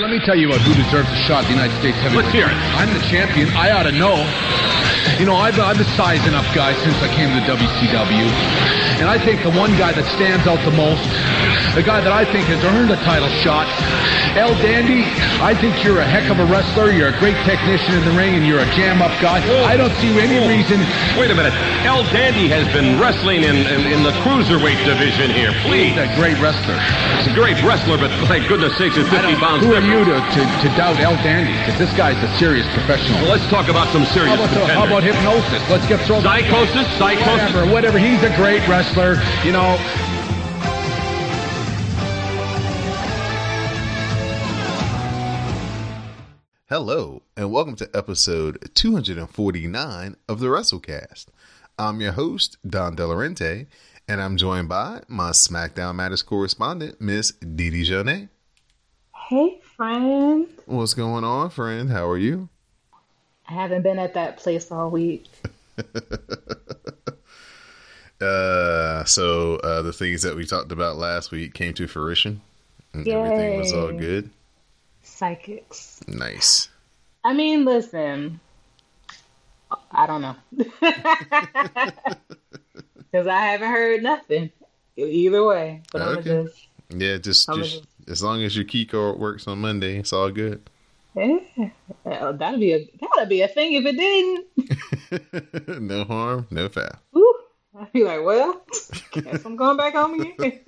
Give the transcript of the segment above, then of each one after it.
Let me tell you about who deserves a shot the United States heavyweight. Let's hear it. I'm the champion. I ought to know. You know, I've, I've been sizing up guys since I came to the WCW. And I think the one guy that stands out the most, the guy that I think has earned a title shot, El Dandy, I think you're a heck of a wrestler. You're a great technician in the ring, and you're a jam-up guy. I don't see any Whoa. reason. Wait a minute. El Dandy has been wrestling in, in, in the cruiserweight division here. Please. He's a great wrestler. He's a great wrestler, but my goodness sakes, is 50 pounds Who are you to, to, to doubt El Dandy? Because this guy's a serious professional. Well, let's talk about some serious How about, the, how about hypnosis? Let's get thrown. Psychosis? Psychosis? Whatever, whatever. He's a great wrestler. You know, Hello, and welcome to episode 249 of the WrassleCast. I'm your host, Don Delarente, and I'm joined by my SmackDown Matters correspondent, Miss Didi Jonet. Hey, friend. What's going on, friend? How are you? I haven't been at that place all week. Uh, so uh, the things that we talked about last week came to fruition. And everything was all good. Psychics. Nice. I mean, listen. I don't know. Because I haven't heard nothing either way. But I'm Okay. to just. Yeah, just, I'm just as long as your key card works on Monday, it's all good. Yeah, that'd be a that'd be a thing if it didn't. no harm, no foul. Whew. I'd be like, well, guess I'm going back home again.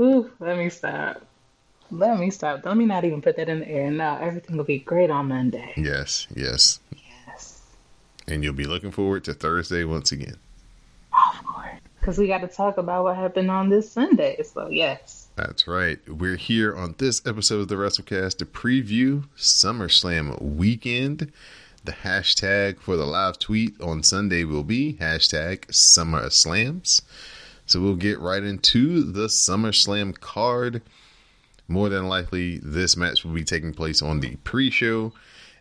Ooh, let me stop. Let me stop. Let me not even put that in the air. No, everything will be great on Monday. Yes, yes. Yes. And you'll be looking forward to Thursday once again. Of course. Because we got to talk about what happened on this Sunday. So, yes. That's right. We're here on this episode of the WrassleCast to preview SummerSlam weekend. The hashtag for the live tweet on Sunday will be hashtag SummerSlams. So we'll get right into the SummerSlam card. More than likely, this match will be taking place on the pre show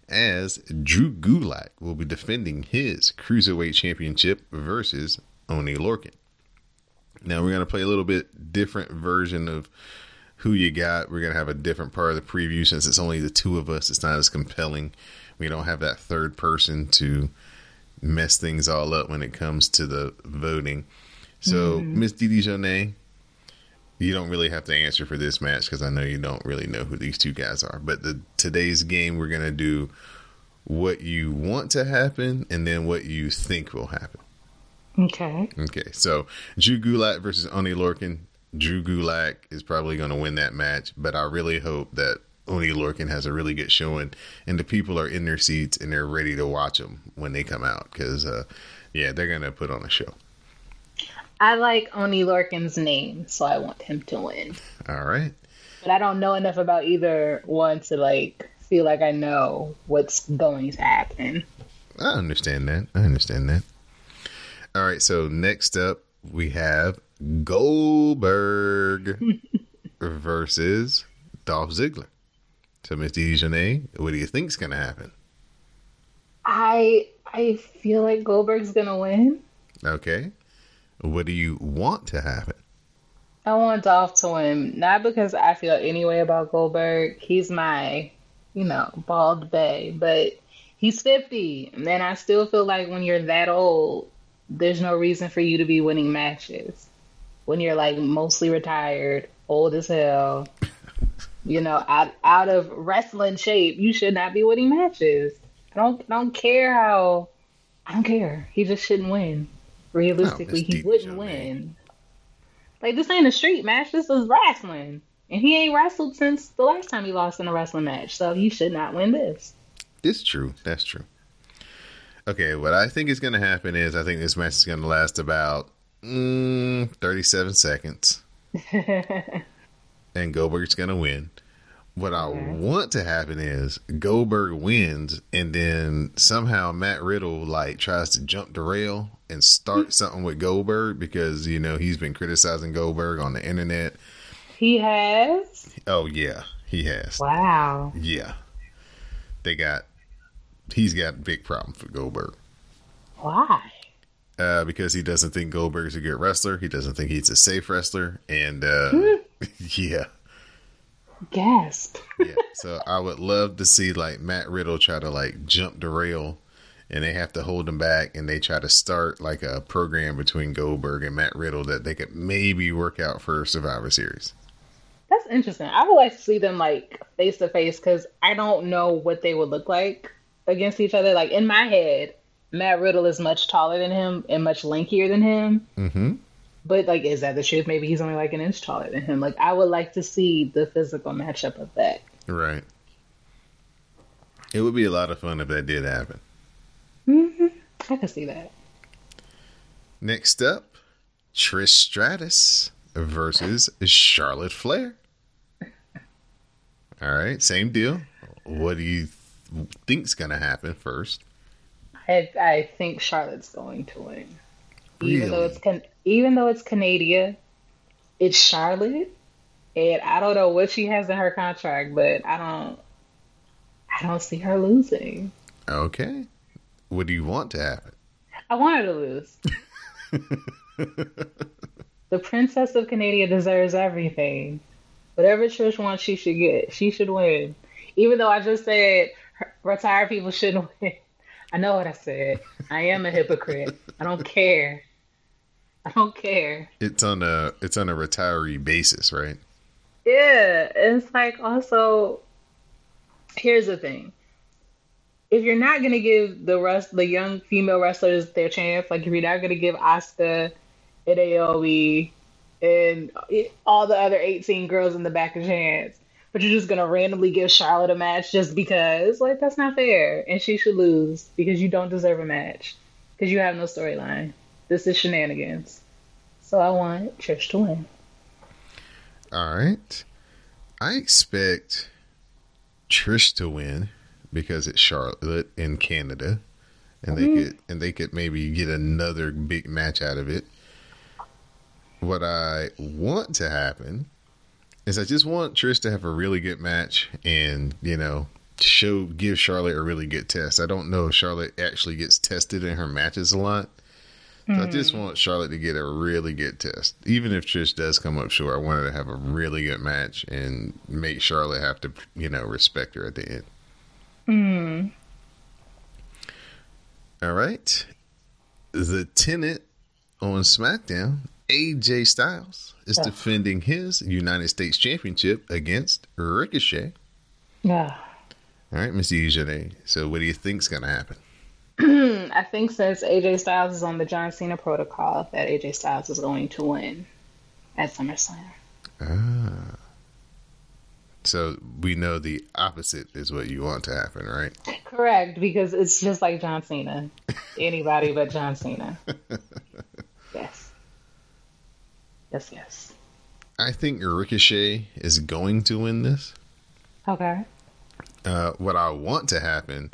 as Drew Gulak will be defending his Cruiserweight Championship versus Oney Lorcan. Now we're gonna play a little bit different version of who you got. We're gonna have a different part of the preview since it's only the two of us. It's not as compelling. We don't have that third person to mess things all up when it comes to the voting. So, Miss Didi Jonet, you don't really have to answer for this match because I know you don't really know who these two guys are. But the today's game, we're gonna do what you want to happen and then what you think will happen. Okay. Okay, so Drew Gulak versus Oney Lorcan. Drew Gulak is probably going to win that match, but I really hope that Oney Lorcan has a really good showing, and the people are in their seats and they're ready to watch them when they come out because, uh, yeah, they're going to put on a show. I like Oney Lorcan's name, so I want him to win. All right, But I don't know enough about either one to, like, feel like I know what's going to happen. I understand that. I understand that. All right, so next up we have Goldberg versus Dolph Ziggler. So, Miss Dejanay, what do you think's going to happen? I I feel like Goldberg's gonna win. Okay. What do you want to happen? I want Dolph to win, not because I feel any way about Goldberg. He's my, you know, bald bay, but he's 50. And then I still feel like when you're that old, there's no reason for you to be winning matches. When you're like mostly retired, old as hell, you know, out out of wrestling shape, you should not be winning matches. I don't I don't care how I don't care. He just shouldn't win. Realistically, Miss he wouldn't win. Like this ain't a street match. This is wrestling, and he ain't wrestled since the last time he lost in a wrestling match. So he should not win this. It's true. That's true. Okay, what I think is going to happen is I think this match is going to last about mm, 37 seconds. and Goldberg's going to win. What I want to happen is Goldberg wins, and then somehow Matt Riddle like tries to jump the rail and start something with Goldberg because you know he's been criticizing Goldberg on the internet. He has. Oh yeah, he has. Wow. Yeah, they got. He's got big problem for Goldberg Why? uh, because he doesn't think Goldberg's a good wrestler. He doesn't think he's a safe wrestler, and uh, yeah, Gasp. yeah. So I would love to see like Matt Riddle try to like jump the rail and they have to hold him back and they try to start like a program between Goldberg and Matt Riddle that they could maybe work out for Survivor Series. That's interesting. I would like to see them like face to face because I don't know what they would look like against each other. Like in my head, Matt Riddle is much taller than him and much lankier than him. Mm-hmm. But like, is that the truth? Maybe he's only like an inch taller than him. Like, I would like to see the physical matchup of that. Right. It would be a lot of fun if that did happen. Mm-hmm. I can see that. Next up, Trish Stratus versus Charlotte Flair. All right, same deal. What do you think's gonna happen first? I I think Charlotte's going to win, even though Really? it's can even though it's Canada, it's Charlotte, and I don't know what she has in her contract, but I don't I don't see her losing. Okay. What do you want to happen? I want her to lose. the princess of Canada deserves everything. Whatever Trish wants, she should get. She should win. Even though I just said retired people shouldn't win. I know what I said. I am a hypocrite. I don't care. I don't care. It's on a it's on a retiree basis, right? Yeah, it's like also. Here's the thing: if you're not gonna give the rest, the young female wrestlers their chance, like if you're not gonna give Asuka and Naomi and all the other 18 girls in the back a chance, but you're just gonna randomly give Charlotte a match just because, like that's not fair, and she should lose because you don't deserve a match because you have no storyline. This is shenanigans. So I want Trish to win. All right. I expect Trish to win because it's Charlotte in Canada, and they mm-hmm. could and they could maybe get another big match out of it. What I want to happen is I just want Trish to have a really good match and you know show give Charlotte a really good test. I don't know if Charlotte actually gets tested in her matches a lot. So I just hmm. want Charlotte to get a really good test. Even if Trish does come up short, I want her to have a really good match and make Charlotte have to, you know, respect her at the end. Hmm. All right. The tenant on SmackDown, AJ Styles, is defending his United States Championship against Ricochet. Yeah. All right, Miss Eugene. So what do you think's going to happen? I think since AJ Styles is on the John Cena protocol, that AJ Styles is going to win at SummerSlam. Ah. So we know the opposite is what you want to happen, right? Correct, because it's just like John Cena. Anybody but John Cena. Yes. Yes, yes. I think Ricochet is going to win this. Okay. Uh, what I want to happen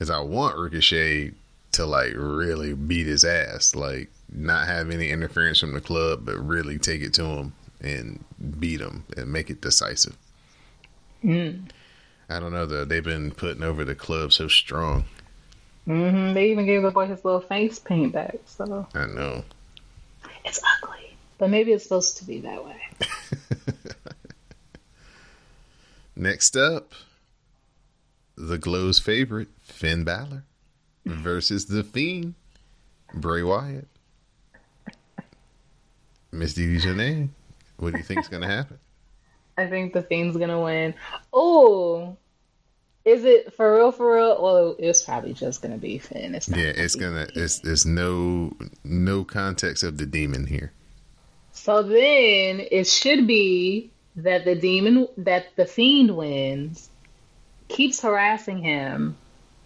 is I want Ricochet to like really beat his ass, like not have any interference from the club, but really take it to him and beat him and make it decisive. Mm. I don't know though; they've been putting over the club so strong. hmm They even gave the boy his little face paint back, so I know. it's ugly. But maybe it's supposed to be that way. Next up, the Glow's favorite Finn Balor versus the Fiend Bray Wyatt. Miss Dee Janae, what do you think is going to happen? I think the Fiend's gonna win. Oh, is it for real? For real? Well, it's probably just gonna be Finn. It's not Yeah, it's be gonna. Finn. It's there's no no context of the demon here. So then it should be that the demon, that the fiend wins, keeps harassing him,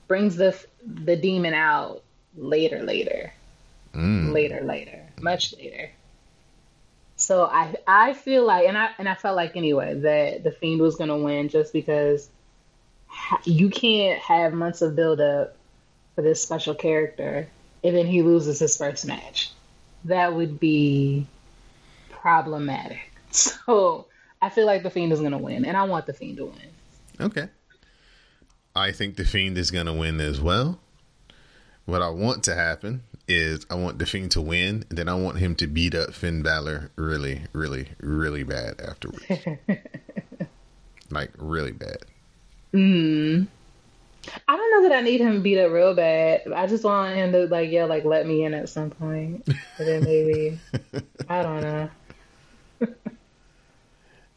brings the the demon out later, later, Mm. later, later, much later. So I I feel like, and I and I felt like anyway that the fiend was gonna win just because you can't have months of build up for this special character and then he loses his first match. That would be problematic. So I feel like the Fiend is to win, and I want the Fiend to win. Okay. I think the Fiend is to win as well. What I want to happen is I want the Fiend to win, and then I want him to beat up Finn Balor really, really, really bad afterwards. like really bad. Mm. I don't know that I need him beat up real bad. I just want him to like, yeah, like let me in at some point. and then maybe I don't know.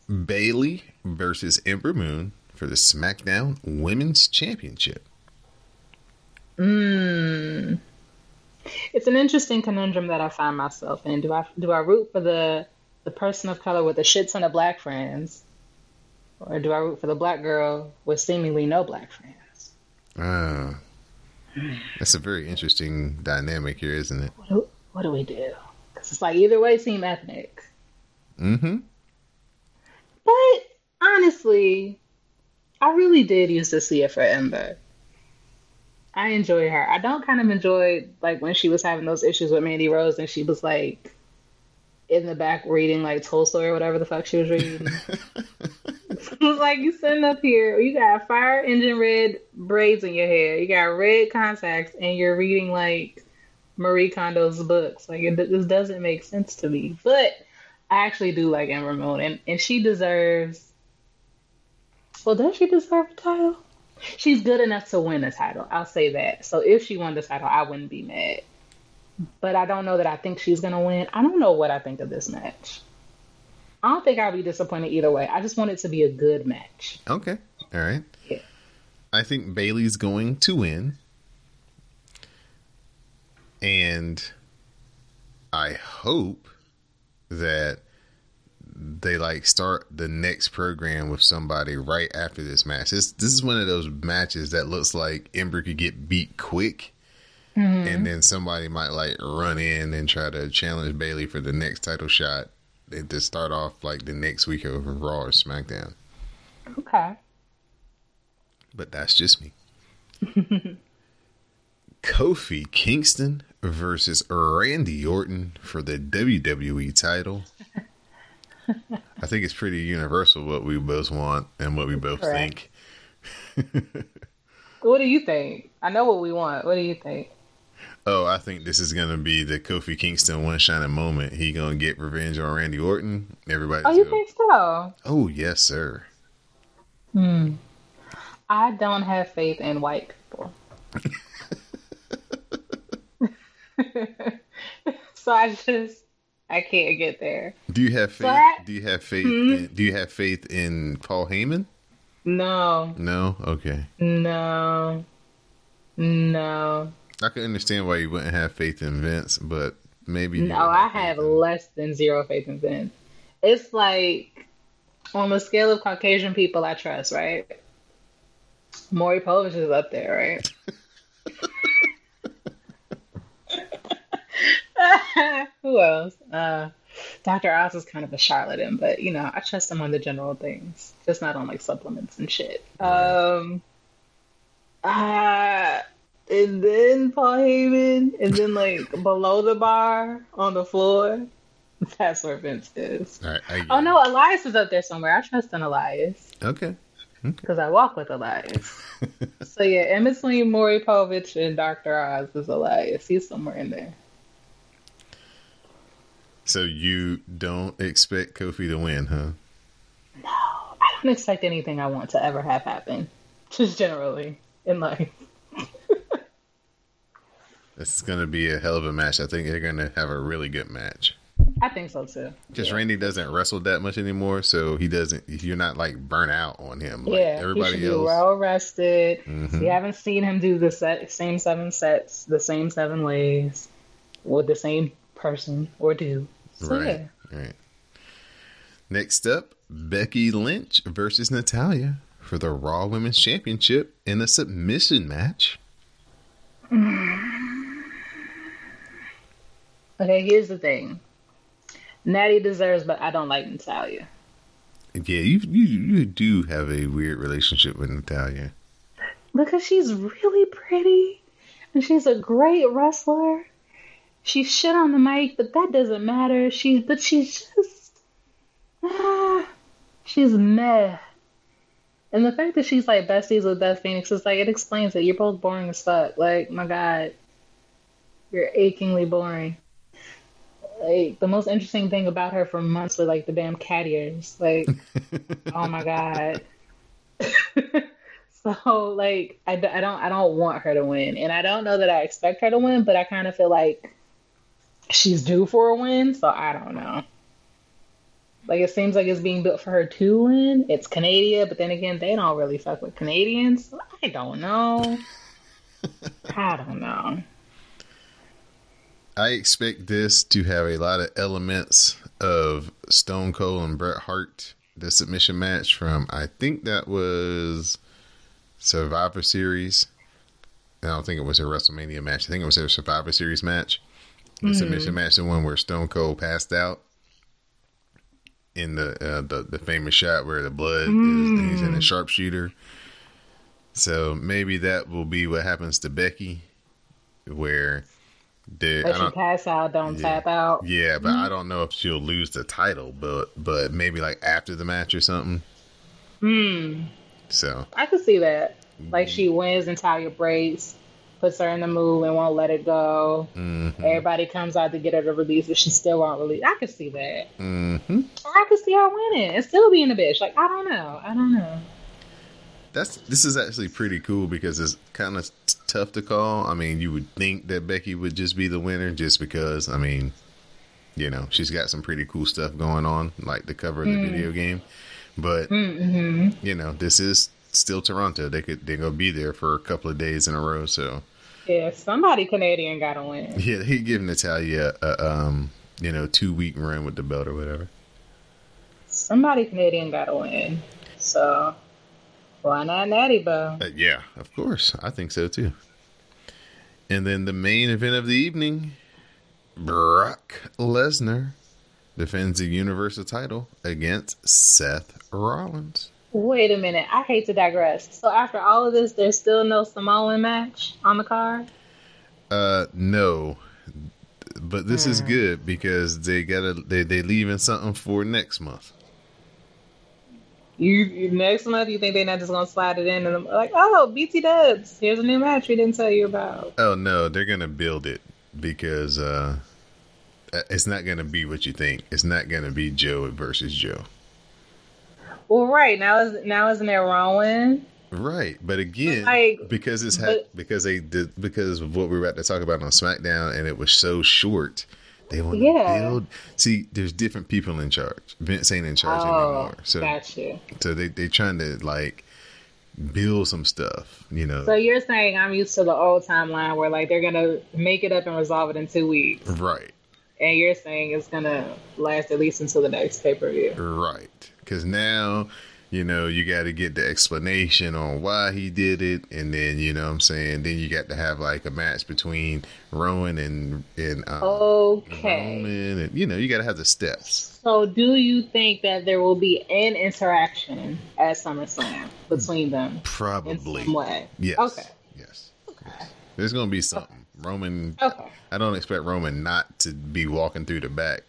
Bayley versus Ember Moon for the SmackDown Women's Championship. Mm. It's an interesting conundrum that I find myself in. Do I do I root for the the person of color with the shit ton of black friends, or do I root for the black girl with seemingly no black friends? Ah, that's a very interesting dynamic here, isn't it? What do, what do we do? Because it's like either way, seem ethnic. Mm-hmm. But honestly, I really did used to see it for Ember. I enjoy her. I don't kind of enjoy like when she was having those issues with Mandy Rose and she was like in the back reading like Tolstoy or whatever the fuck she was reading. it was like you sitting up here, you got fire engine red braids in your hair, you got red contacts, and you're reading like Marie Kondo's books. Like it this doesn't make sense to me. But I actually do like Ember Moon, and and she deserves. Well, does she deserve a title? She's good enough to win the title. I'll say that. So if she won the title, I wouldn't be mad. But I don't know that I think she's gonna win. I don't know what I think of this match. I don't think I'll be disappointed either way. I just want it to be a good match. Okay. All right. Yeah. I think Bayley's going to win. And I hope that they like start the next program with somebody right after this match. This this is one of those matches that looks like Ember could get beat quick, mm-hmm. and then somebody might like run in and try to challenge Bayley for the next title shot. And to start off like the next week of Raw or SmackDown. Okay. But that's just me. Kofi Kingston versus Randy Orton for the WWE title. I think it's pretty universal what we both want and what we both Correct. think. What do you think? I know what we want. What do you think? Oh, I think this is gonna be the Kofi Kingston one shining moment. He gonna get revenge on Randy Orton. Everybody. Oh, you think so? Oh yes, sir. Hmm. I don't have faith in white people. so I just I can't get there. Do you have faith? What? Do you have faith? Hmm? In, do you have faith in Paul Heyman? No, No. Okay. no, no, I can understand why you wouldn't have faith in Vince, but maybe. no. I have in- less than zero faith in Vince. It's like on the scale of Caucasian people I trust, right? Maury Povich is up there, right? Who else? Uh, Dr. Oz is kind of a charlatan, but you know, I trust him on the general things, just not on like supplements and shit. Um, uh, and then Paul Heyman, and then like below the bar on the floor. That's where Vince is. Right, Oh no, Elias is up there somewhere. I trust in Elias Okay. because I walk with Elias. so yeah, in between Maury Povich and Dr. Oz is Elias. He's somewhere in there. So you don't expect Kofi to win, huh? No, I don't expect anything I want to ever have happen. Just generally in life. This is going to be a hell of a match. I think they're going to have a really good match. I think so too. Because Randy doesn't wrestle that much anymore, so he doesn't. You're not like burnt out on him. Like yeah, he should everybody be else. well rested. Mhm. You haven't seen him do the set, same seven sets, the same seven ways, with the same person or do. So Right. yeah. Right. Next up, Becky Lynch versus Natalya for the Raw Women's Championship in a submission match. Okay, here's the thing. Natty deserves, but I don't like Natalya. Yeah, you you you do have a weird relationship with Natalya. Because she's really pretty and she's a great wrestler. She's shit on the mic, but that doesn't matter. She's but she's just ah, she's meh. And the fact that she's like besties with Beth Phoenix is like it explains it. You're both boring as fuck. Like, my God. You're achingly boring. Like the most interesting thing about her for months were like the damn cat ears. Like, oh my God. so like I, I don't I don't want her to win, and I don't know that I expect her to win, but I kind of feel like she's due for a win. So I don't know. Like it seems like it's being built for her to win. It's Canada, but then again, they don't really fuck with Canadians. So I don't know. I don't know. I expect this to have a lot of elements of Stone Cold and Bret Hart, the submission match from I think that was Survivor Series. I don't think it was a WrestleMania match. I think it was a Survivor Series match. The mm-hmm. submission match, the one where Stone Cold passed out in the uh, the, the famous shot where the blood mm. is he's in a mm. sharpshooter. So maybe that will be what happens to Becky, where they let you pass out, don't yeah, tap out. Yeah, but mm-hmm. I don't know if she'll lose the title, but but maybe like after the match or something. Hmm. So I could see that. Like she wins and Talia breaks, puts her in the mood and won't let it go. Mm-hmm. Everybody comes out to get her to release, but she still won't release. I could see that. Mm-hmm. Or I could see her winning and still being a bitch. Like I don't know. I don't know that's this is actually pretty cool because it's kind of t- tough to call. I mean, you would think that Becky would just be the winner just because. I mean, you know, she's got some pretty cool stuff going on, like the cover of the mm. video game. But mm-hmm. you know, this is still Toronto. They could they're gonna be there for a couple of days in a row. So yeah, somebody Canadian got to win. Yeah, he giving Natalya a um you know two week run with the belt or whatever. Somebody Canadian got to win. So why not Natty Bow? Uh, yeah, of course. I think so too. And then the main event of the evening Brock Lesnar defends the Universal title against Seth Rollins. Wait a minute. I hate to digress. So after all of this, there's still no Samoan match on the card? Uh, no. But this is hmm. good because they gotta they they leaving something for next month. You next month, you think they're not just gonna slide it in and I'm like, oh, BT Dubs, here's a new match we didn't tell you about. Oh no, they're gonna build it because uh, it's not gonna be what you think. It's not gonna be Joe versus Joe. Well, right now is now isn't there Rowan? Right, but again, like, because it's ha- but, because they did because of what we were about to talk about on SmackDown, and it was so short they want to yeah. build. See, there's different people in charge. Vince ain't in charge oh, anymore. So, gotcha. so they they trying to like build some stuff, you know. So you're saying I'm used to the old timeline where like they're gonna make it up and resolve it in two weeks, right? And you're saying it's gonna last at least until the next pay per view, right? Because now you know, you got to get the explanation on why he did it, and then you know what I'm saying. Then you got to have like a match between Rowan and and um, okay, Roman, and you know you got to have the steps. So, do you think that there will be an interaction at SummerSlam between them? Probably. In some way. Yes. Okay. Yes. Okay. There's gonna be something. Okay. Roman. Okay. I don't expect Roman not to be walking through the back,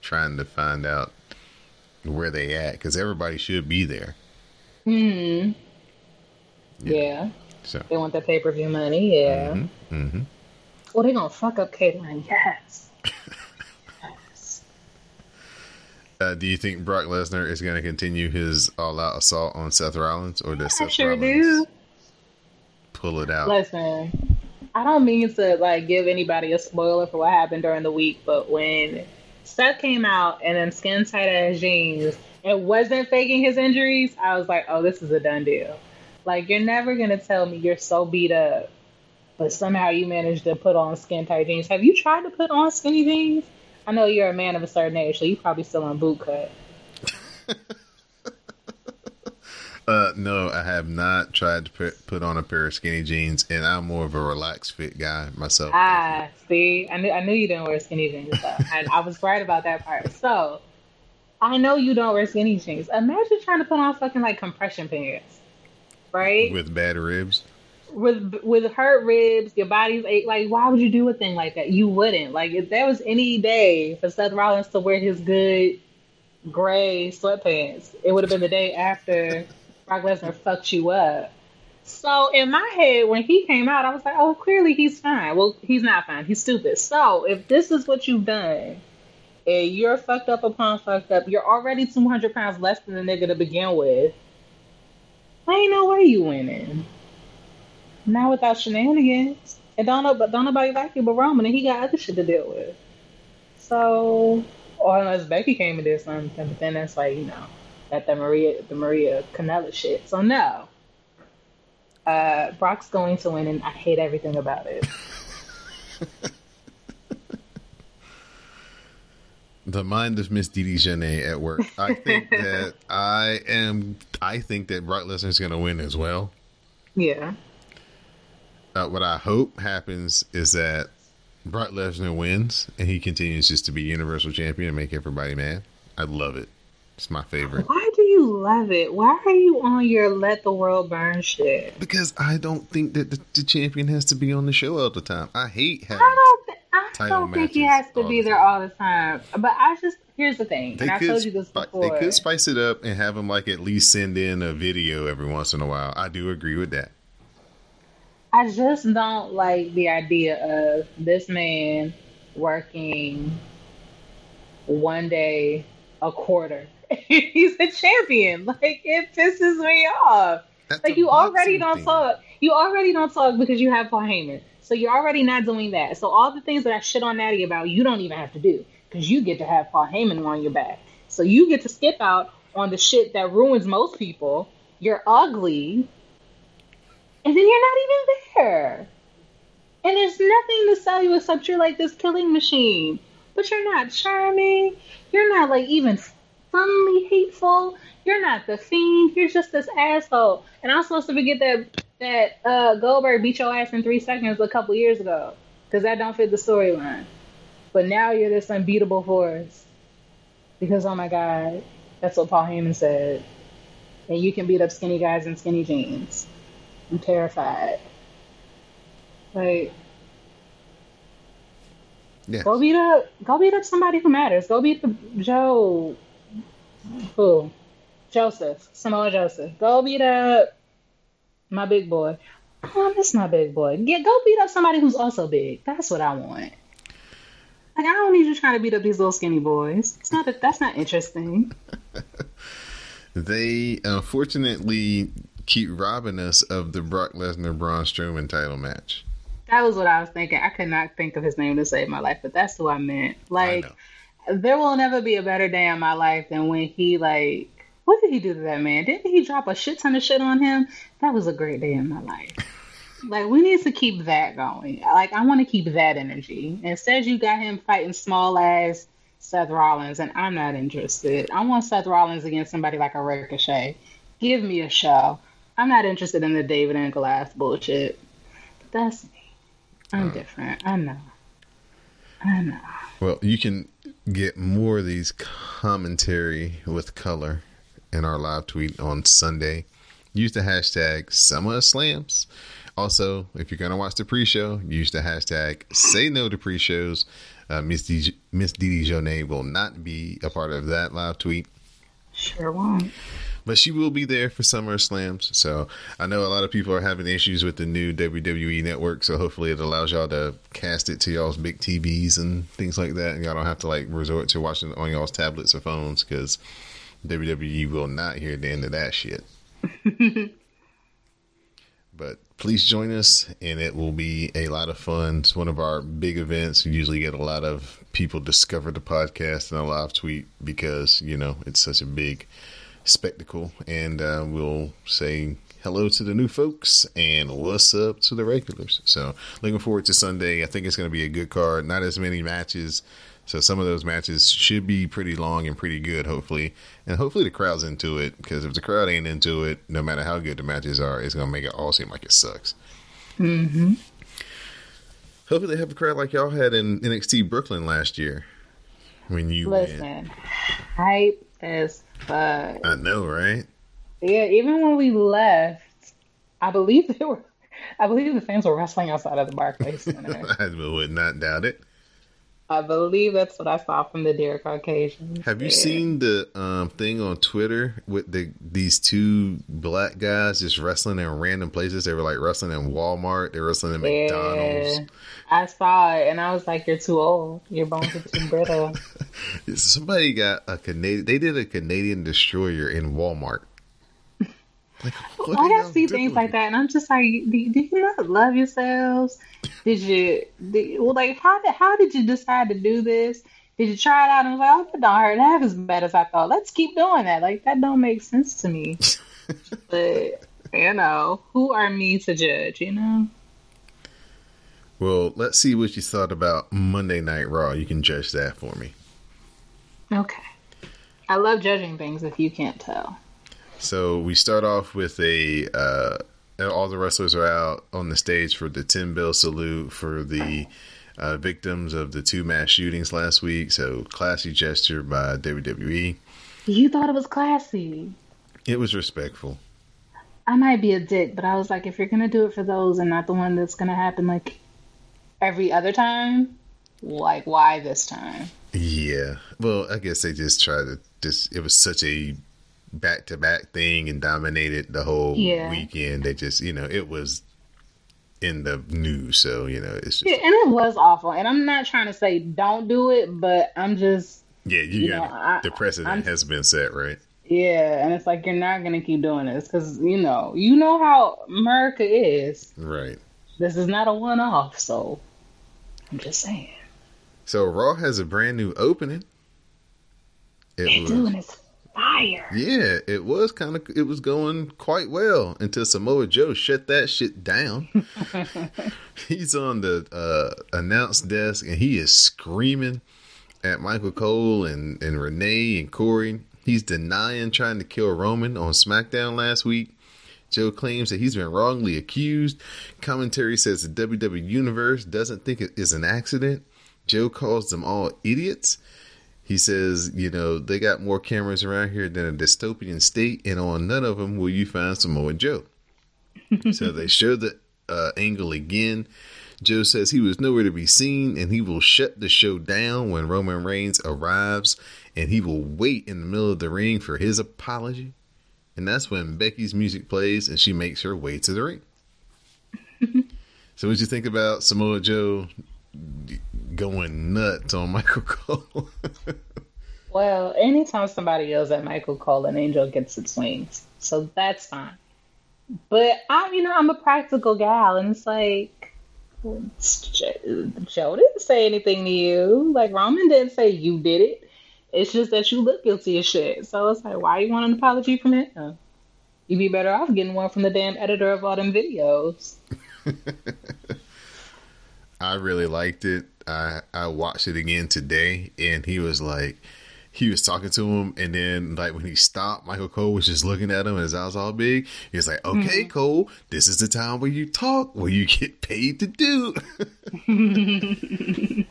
trying to find out where they at because everybody should be there. Hmm. Yeah. yeah. So they want the pay per view money. Yeah. Mm-hmm. Mm-hmm. Well, they gonna fuck up Caitlyn. Yes. yes. Uh, do you think Brock Lesnar is going to continue his all-out assault on Seth Rollins, or does I Seth sure Rollins do. pull it out? Listen, I don't mean to like give anybody a spoiler for what happened during the week, but when Seth came out and in them skin tight ass jeans and wasn't faking his injuries, I was like, oh, this is a done deal. Like, you're never going to tell me you're so beat up, but somehow you managed to put on skin tight jeans. Have you tried to put on skinny jeans? I know you're a man of a certain age, so you probably still on boot cut. Uh, no, I have not tried to put, put on a pair of skinny jeans, and I'm more of a relaxed fit guy myself. Ah, see, I knew I knew you didn't wear skinny jeans, and I was right about that part. So, I know you don't wear skinny jeans. Imagine trying to put on fucking like compression pants, right? With bad ribs. With with hurt ribs, your body's ache. Like, why would you do a thing like that? You wouldn't. Like, if there was any day for Seth Rollins to wear his good gray sweatpants, it would have been the day after Brock Lesnar fucked you up. So in my head, when he came out, I was like, oh, clearly he's fine. Well, he's not fine. He's stupid. So if this is what you've done, and you're fucked up upon fucked up, you're already 200 pounds less than the nigga to begin with. I ain't no way you winning. Not without shenanigans. And don't know, but don't nobody like you but Roman, and he got other shit to deal with. So, or unless Becky came and did something, but then that's like you know, that the Maria the Maria Kanellis shit. So no, uh, Brock's going to win, and I hate everything about it. the mind of Miss Didi Janae at work. I think that I am. I think that Brock Lesnar is going to win as well. Yeah. Uh, what I hope happens is that Brock Lesnar wins and he continues just to be Universal Champion and make everybody mad. I love it. It's my favorite. Why do you love it? Why are you on your let the world burn shit? Because I don't think that the, the champion has to be on the show all the time. I hate having. I don't. Th- I don't think he has to be the there all the time. But I just here's the thing, They and I could, told you this before. they could spice it up and have him like at least send in a video every once in a while. I do agree with that. I just don't like the idea of this man working one day a quarter. He's a champion. Like it pisses me off. That's Like you already don't thing. talk. You already don't talk because you have Paul Heyman. So you're already not doing that. So all the things that I shit on Natty about, you don't even have to do because you get to have Paul Heyman on your back. So you get to skip out on the shit that ruins most people. You're ugly, and then you're not even there. And there's nothing to sell you except you're like this killing machine. But you're not charming. You're not like even funnily hateful. You're not the fiend. You're just this asshole. And I'm supposed to forget that that uh, Goldberg beat your ass in three seconds a couple years ago because that don't fit the storyline. But now you're this unbeatable force because oh my god, that's what Paul Heyman said. And you can beat up skinny guys in skinny jeans. I'm terrified. Like, Yeah. go beat up, go beat up somebody who matters. Go beat the Joe, who, Joseph, Samoa Joseph. Go beat up my big boy. Oh, I miss my big boy. Get go beat up somebody who's also big. That's what I want. Like I don't need you trying to beat up these little skinny boys. It's not. A, that's not interesting. They unfortunately keep robbing us of the Brock Lesnar Braun Strowman title match. That was what I was thinking. I could not think of his name to save my life, but that's who I meant. I Like, know. There will never be a better day in my life than when he like. What did he do to that man? Didn't he drop a shit ton of shit on him? That was a great day in my life. Like we need to keep that going. Like I want to keep that energy. Instead, you got him fighting small ass Seth Rollins, and I'm not interested. I want Seth Rollins against somebody like a Ricochet. Give me a show. I'm not interested in the David and Goliath bullshit. That's me. I'm different. I know. I know. Well, you can get more of these commentary with color in our live tweet on Sunday. Use the hashtag SummerSlams. Also, if you're going to watch the pre-show, use the hashtag Say No to Pre-Shows. Uh, Miss D- Miss Didi Jonay will not be a part of that live tweet. Sure won't. But she will be there for Summer Slams. So I know a lot of people are having issues with the new WWE network. So hopefully it allows y'all to cast it to y'all's big TVs and things like that. And y'all don't have to like resort to watching it on y'all's tablets or phones because WWE will not hear the end of that shit. but please join us and it will be a lot of fun. It's one of our big events. We usually get a lot of people discover the podcast in a live tweet because, you know, it's such a big spectacle. And uh, we'll say hello to the new folks and what's up to the regulars. So looking forward to Sunday. I think it's going to be a good card. Not as many matches. So some of those matches should be pretty long and pretty good, hopefully. And hopefully the crowd's into it because if the crowd ain't into it, no matter how good the matches are, it's going to make it all seem like it sucks. Mm-hmm. Hopefully they have a crowd like y'all had in NXT Brooklyn last year when you went. Listen, hype as fuck. I know, right? Yeah, even when we left, I believe they were. I believe the fans were wrestling outside of the Barclays Center. I would not doubt it. I believe that's what I saw from the Dear Caucasians. Have you Yeah. seen the um, thing on Twitter with the these two black guys just wrestling in random places? They were like wrestling in Walmart. They were wrestling in McDonald's. I saw it and I was like, "You're too old. Your bones are too brittle." Somebody got a Canadian. They did a Canadian destroyer in Walmart. Like, Like I see things like that, and I'm just like, do, do you not love yourselves? Did you? Did, well, like, how did how did you decide to do this? Did you try it out and was like, oh, don't hurt half as bad as I thought. Let's keep doing that. Like that don't make sense to me. but you know, who are me to judge? You know. Well, let's see what you thought about Monday Night Raw. You can judge that for me. Okay. I love judging things if you can't tell. So we start off with a uh, all the wrestlers are out on the stage for the ten bell salute for the uh, victims of the two mass shootings last week. So classy gesture by WWE. You thought it was classy. It was respectful. I might be a dick, but I was like, if you're gonna do it for those and not the one that's gonna happen like every other time, like why this time? Yeah. Well, I guess they just tried to just. It was such a back to back thing and dominated the whole Yeah. weekend. They just, you know, it was in the news. So you know, it's just Yeah, and it was awful. And I'm not trying to say don't do it, but I'm just yeah. You, you got know, I- the precedent I'm- has been set, right? yeah. And it's like you're not gonna keep doing this because you know you know how America is. Right. This is not a one off, so I'm just saying. So Raw has a brand new opening. It They're was, doing is fire. yeah, it was kind of it was going quite well until Samoa Joe shut that shit down. He's on the uh, announce desk and he is screaming at Michael Cole and and Renee and Corey. He's denying trying to kill Roman on SmackDown last week. Joe claims that he's been wrongly accused. Commentary says the WWE Universe doesn't think it is an accident. Joe calls them all idiots. He says, you know, they got more cameras around here than a dystopian state, and on none of them will you find Samoa Joe. so they show the uh, angle again. Joe says he was nowhere to be seen, and he will shut the show down when Roman Reigns arrives, and he will wait in the middle of the ring for his apology. And that's when Becky's music plays, and she makes her way to the ring. so, what you think about Samoa Joe going nuts on Michael Cole? Well, anytime somebody yells at Michael Cole, an angel gets its wings. So that's fine. But I'm, you know, I'm a practical gal, and it's like, Joe didn't say anything to you. Like, Roman didn't say you did it. It's just that you look guilty as shit. So it's like, why you want an apology from him? You'd be better off getting one from the damn editor of all them videos. I really liked it. I I watched it again today, and he was like, he was talking to him, and then like when he stopped, Michael Cole was just looking at him, and his eyes all big. He was like, "Okay, mm-hmm. Cole, this is the time where you talk, where you get paid to do."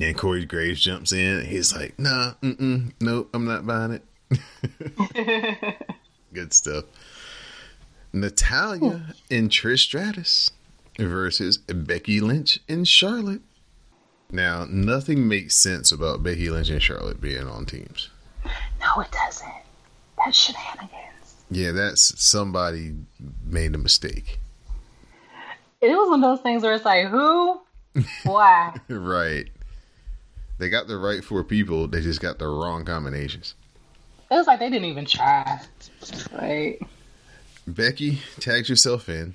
and Corey Graves jumps in. He's like, "Nah, mm-mm, no, I'm not buying it." Good stuff. Natalya and Trish Stratus versus Becky Lynch and Charlotte. Now, nothing makes sense about Becky Lynch and Charlotte being on teams. No, it doesn't. That's shenanigans. Yeah, that's somebody made a mistake. It was one of those things where it's like, who? Why? Right. They got the right four people, they just got the wrong combinations. It was like they didn't even try. Right? Becky tags herself in,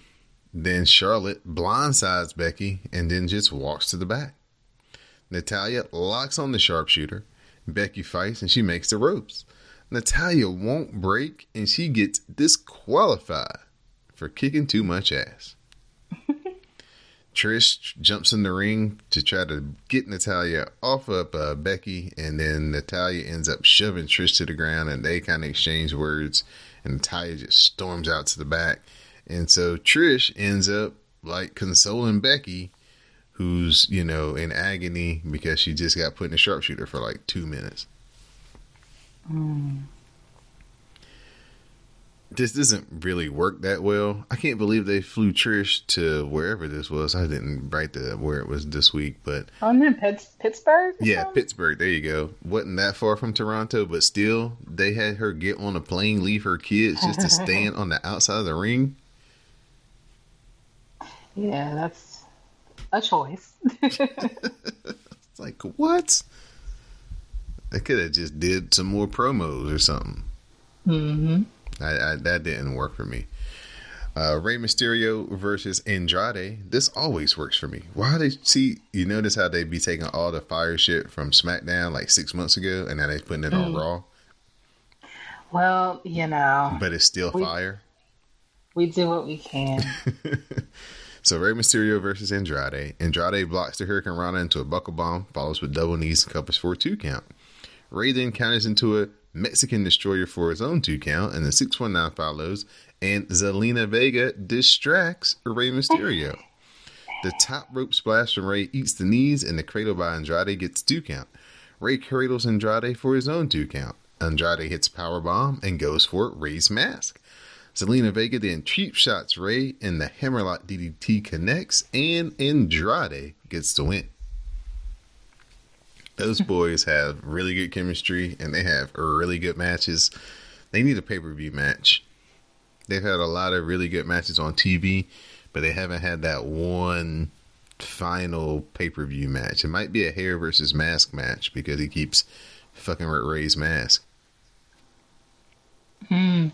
then Charlotte blindsides Becky and then just walks to the back. Natalya locks on the sharpshooter. Becky fights and she makes the ropes. Natalya won't break and she gets disqualified for kicking too much ass. Trish jumps in the ring to try to get Natalya off of uh, Becky, and then Natalya ends up shoving Trish to the ground, and they kind of exchange words, and Natalya just storms out to the back, and so Trish ends up like consoling Becky, who's you know in agony because she just got put in a sharpshooter for like two minutes. This doesn't really work that well. I can't believe they flew Trish to wherever this was. I didn't write the where it was this week, but Oh, and then Pitts, Pittsburgh? yeah, something? Pittsburgh. There you go. wasn't that far from Toronto, but still, they had her get on a plane, leave her kids just to stand on the outside of the ring. Yeah, that's a choice. It's like what? I could have just did some more promos or something. hmm I, I, that didn't work for me. Uh, Rey Mysterio versus Andrade. This always works for me. Why they see? You notice how they be taking all the fire shit from SmackDown like six months ago, and now they putting it on Mm. Raw, Well, you know, but it's still We- fire. we do what we can. So Rey Mysterio versus Andrade. Andrade blocks the hurricanrana into a buckle bomb, follows with double knees and covers for a two count. Rey then counters into a Mexican destroyer for his own two count, and the 619 follows, and Zelina Vega distracts Rey Mysterio. The top rope splash from Rey eats the knees, and the cradle by Andrade gets two count. Rey cradles Andrade for his own two count. Andrade hits power bomb and goes for Rey's mask. Zelina Vega then cheap shots Rey, and the hammerlock DDT connects, and Andrade gets the win. Those boys have really good chemistry, and they have really good matches. They need a pay per view match. They've had a lot of really good matches on TV, but they haven't had that one final pay per view match. It might be a hair versus mask match because he keeps fucking with Rey's mask. Hmm.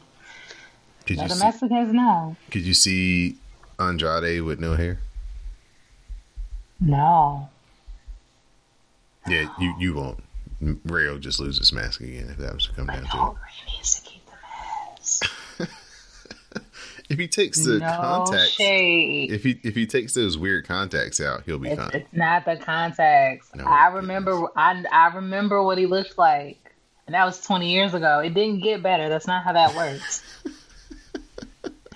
Could you the see, Mexicans know. could you see Andrade with no hair? No. Yeah, you you won't. Rey will just lose his mask again if that was to come down to it. Rey needs to keep the mask. If he takes the no contacts, shade. if he if he takes those weird contacts out, he'll be It's, fine. it's not the contacts. No, I remember. I I remember what he looked like, and that was twenty years ago. It didn't get better. That's not how that works.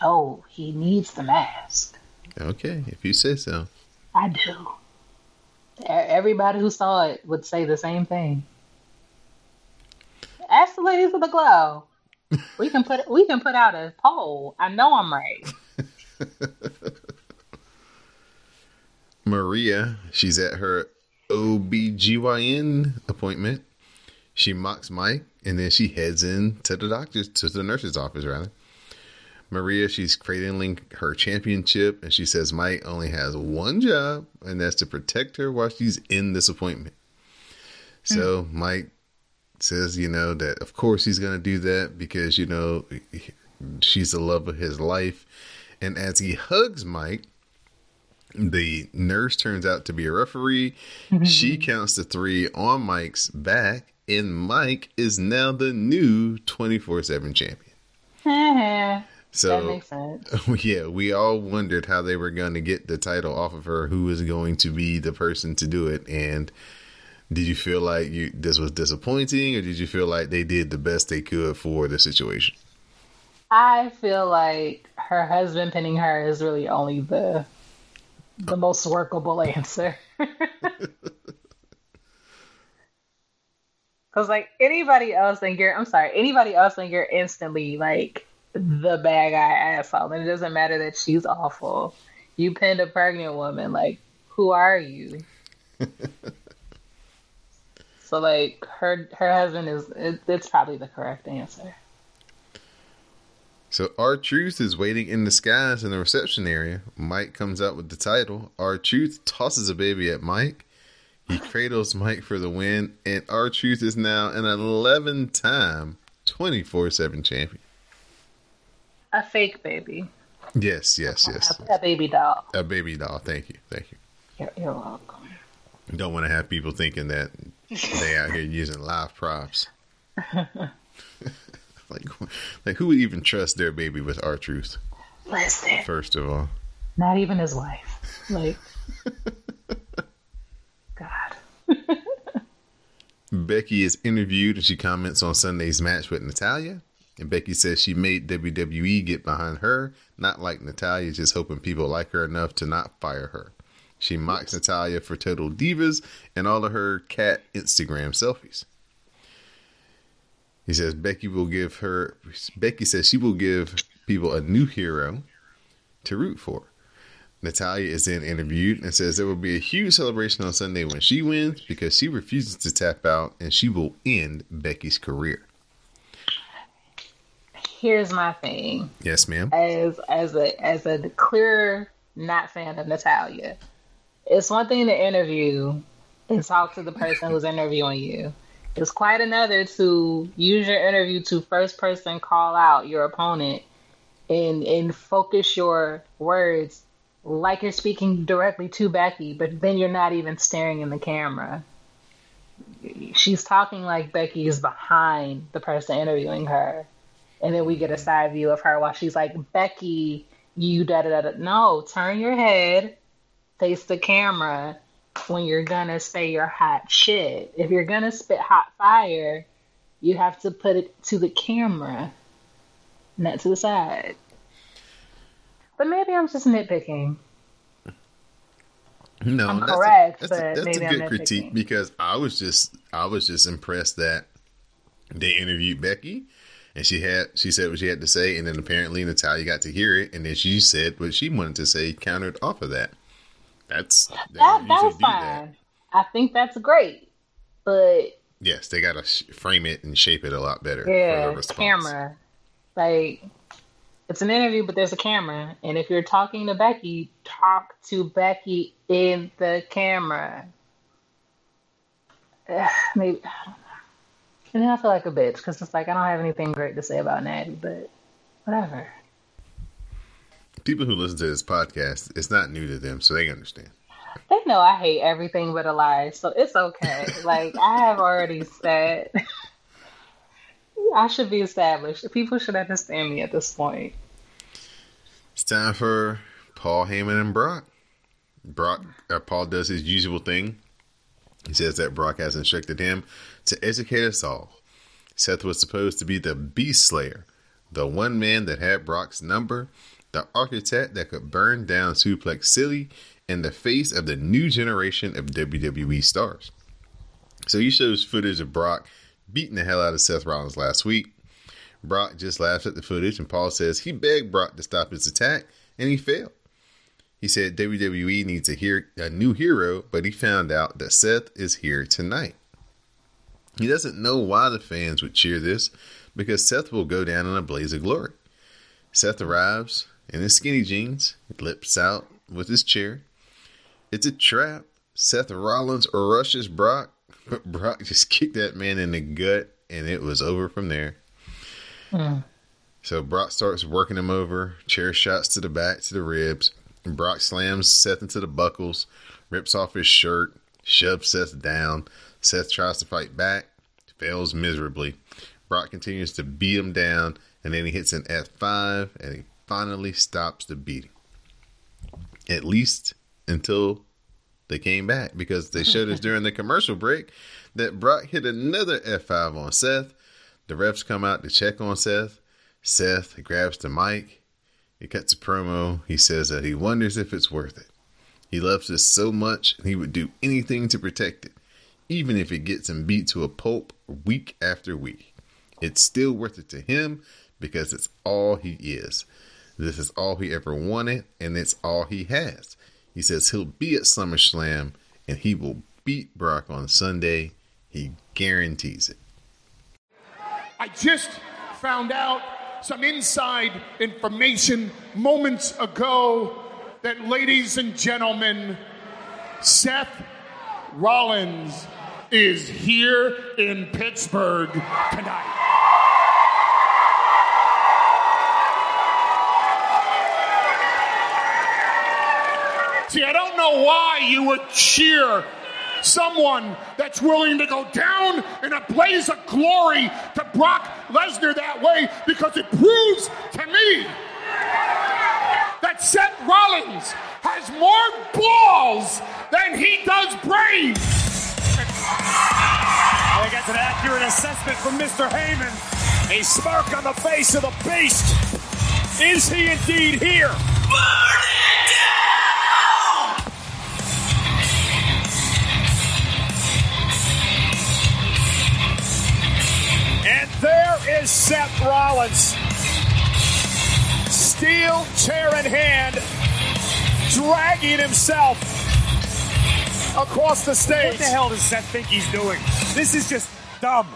oh, he needs the mask. Okay, if you say so. I do. Everybody who saw it would say the same thing. Ask the ladies of the glow. We can put we can put out a poll. I know I'm right. Maria, she's at her OBGYN appointment. She mocks Mike and then she heads in to the doctor's to the nurse's office rather. Maria, she's cradling her championship and she says Mike only has one job and that's to protect her while she's in this appointment. So hmm. Mike says, you know, that of course he's going to do that because, you know, she's the love of his life. And as he hugs Mike, the nurse turns out to be a referee. she mm-hmm. counts the three on Mike's back, and Mike is now the new 24 7 champion. So, makes sense. yeah, we all wondered how they were going to get the title off of her, who was going to be the person to do it. And did you feel like you this was disappointing, or did you feel like they did the best they could for the situation? I feel like her husband pinning her is really only the the uh. most workable answer. Cause like anybody else think you're I'm sorry, anybody else think you're instantly like the bad guy asshole. And it doesn't matter that she's awful. You pinned a pregnant woman, like, who are you? so like her her husband is it, it's probably the correct answer. So R-Truth is waiting in disguise in the reception area. Mike comes out with the title. R-Truth tosses a baby at Mike. He cradles Mike for the win, and R-Truth is now an 11 time 24 7 champion. A fake baby. Yes, yes, yes. A, a baby doll. A baby doll. Thank you. Thank you. You're, you're welcome. Don't want to have people thinking that they out here using live props. like, like who would even trust their baby with R-Truth? Listen, First of all, not even his wife. Like, God. Becky is interviewed and she comments on Sunday's match with Natalya. And Becky says she made WWE get behind her, not like Natalya, just hoping people like her enough to not fire her. She mocks Natalya for total divas and all of her cat Instagram selfies. He says Becky will give her. Becky says she will give people a new hero to root for. Natalya is then interviewed and says there will be a huge celebration on Sunday when she wins because she refuses to tap out and she will end Becky's career. Here's my thing. Yes, ma'am. As as a as a clear not fan of Natalya, it's one thing to interview and talk to the person who's interviewing you. It's quite another to use your interview to first person call out your opponent and and focus your words like you're speaking directly to Becky, but then you're not even staring in the camera. She's talking like Becky is behind the person interviewing her. And then we get a side view of her while she's like, Becky, you da da da. No, turn your head, face the camera when you're gonna say your hot shit. If you're gonna spit hot fire, you have to put it to the camera, not to the side. But maybe I'm just nitpicking. No, I'm that's correct, a, that's a, but that's maybe a I'm good critique nitpicking. because I was just I was just impressed that they interviewed Becky and she had she said what she had to say and then apparently Natalya got to hear it and then she said what she wanted to say countered off of that. That's they That that was do that. fine. I think that's great. But Yes, they got to sh- frame it and shape it a lot better. for yeah, camera. Like it's an interview, but there's a camera. And if you're talking to Becky, talk to Becky in the camera. Ugh, Maybe. And then I feel like a bitch because it's like I don't have anything great to say about Natty, but whatever. People who listen to this podcast, it's not new to them, so they understand. They know I hate everything but a lie, so it's okay. like I have already said, I should be established. People should understand me at this point. It's time for Paul Heyman and Brock. Brock uh, Paul does his usual thing. He says that Brock has instructed him to educate us all. Seth was supposed to be the Beast Slayer, the one man that had Brock's number, the architect that could burn down Suplex City, and the face of the new generation of WWE stars. So he shows footage of Brock beating the hell out of Seth Rollins last week. Brock just laughs at the footage, and Paul says he begged Brock to stop his attack, and he failed. He said WWE needs a, hear- a new hero, but he found out that Seth is here tonight. He doesn't know why the fans would cheer this, because Seth will go down in a blaze of glory. Seth arrives in his skinny jeans, lips out with his chair. It's a trap. Seth Rollins rushes Brock, but Brock just kicked that man in the gut, and it was over from there. Hmm. So Brock starts working him over, chair shots to the back, to the ribs. Brock slams Seth into the buckles, rips off his shirt, shoves Seth down. Seth tries to fight back, fails miserably. Brock continues to beat him down, and then he hits an F5, and he finally stops the beating. At least until they came back, because they showed us during the commercial break that Brock hit another F5 on Seth. The refs come out to check on Seth. Seth grabs the mic. He cuts a promo. He says that he wonders if it's worth it. He loves this so much he would do anything to protect it, even if it gets him beat to a pulp week after week. It's still worth it to him because it's all he is. This is all he ever wanted and it's all he has. He says he'll be at SummerSlam and he will beat Brock on Sunday. He guarantees it. I just found out some inside information moments ago that, ladies and gentlemen, Seth Rollins is here in Pittsburgh tonight. See, I don't know why you would cheer someone that's willing to go down in a blaze of glory to Brock Lesnar that way because it proves to me that Seth Rollins has more balls than he does brains. I think that's an accurate assessment from Mr. Heyman. A smirk on the face of the beast. Is he indeed here? And there is Seth Rollins. Steel chair in hand, dragging himself across the stage. What the hell does Seth think he's doing? This is just dumb.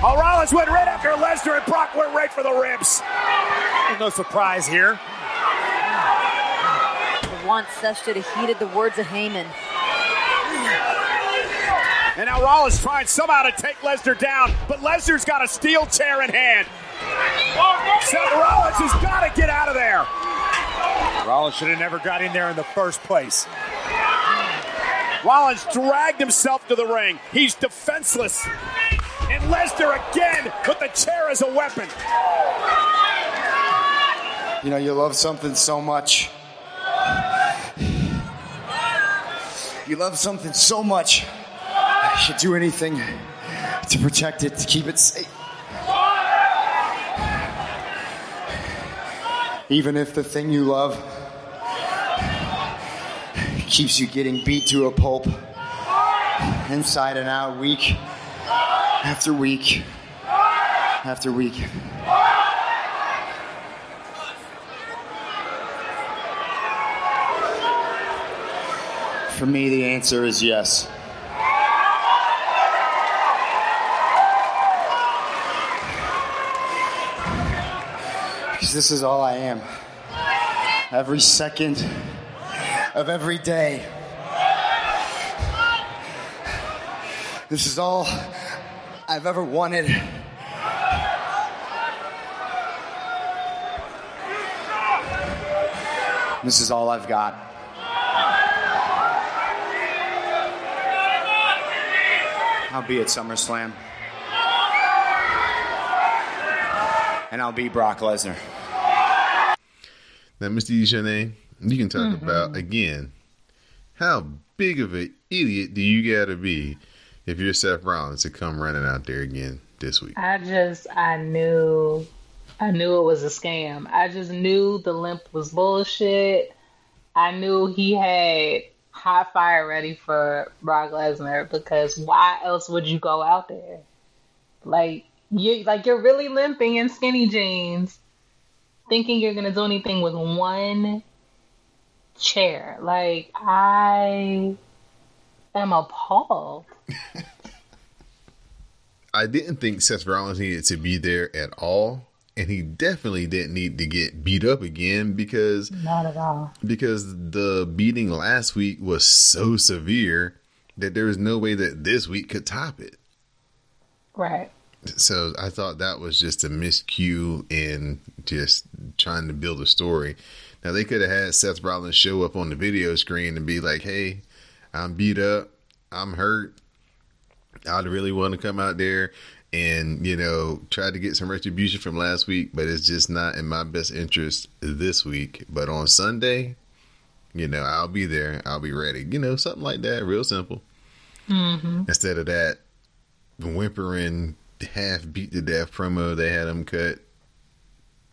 Oh, Rollins went right after Lesnar, and Brock went right for the ribs. No surprise here. For once, Seth should have heeded the words of Heyman. And now Rollins trying somehow to take Lesnar down, but Lesnar's got a steel chair in hand. Seth Rollins has got to get out of there. Rollins should have never got in there in the first place. Rollins dragged himself to the ring. He's defenseless. And Lesnar again with the chair as a weapon. You know, you love something so much. You love something so much. Should do anything to protect it, to keep it safe. Even if the thing you love keeps you getting beat to a pulp, inside and out, week after week after week. For me, the answer is yes. Because this is all I am. Every second of every day. This is all I've ever wanted. This is all I've got. I'll be at SummerSlam. And I'll be Brock Lesnar. Now, Mr. Eugene, you can talk Mm-hmm. about again how big of an idiot do you got to be if you're Seth Rollins to come running out there again this week? I just I knew I knew it was a scam. I just knew the limp was bullshit. I knew he had hot fire ready for Brock Lesnar because why else would you go out there? Like you like you're really limping in skinny jeans, thinking you're gonna do anything with one chair. Like I am appalled. I didn't think Seth Rollins needed to be there at all, and he definitely didn't need to get beat up again because Not at all. because the beating last week was so severe that there was no way that this week could top it. Right. So I thought that was just a miscue in just trying to build a story. Now they could have had Seth Rollins show up on the video screen and be like, "Hey, I'm beat up, I'm hurt. I'd really want to come out there and you know try to get some retribution from last week, but it's just not in my best interest this week. But on Sunday, you know, I'll be there. I'll be ready. You know, something like that, real simple. Mm-hmm. Instead of that whimpering, half beat to death promo they had him cut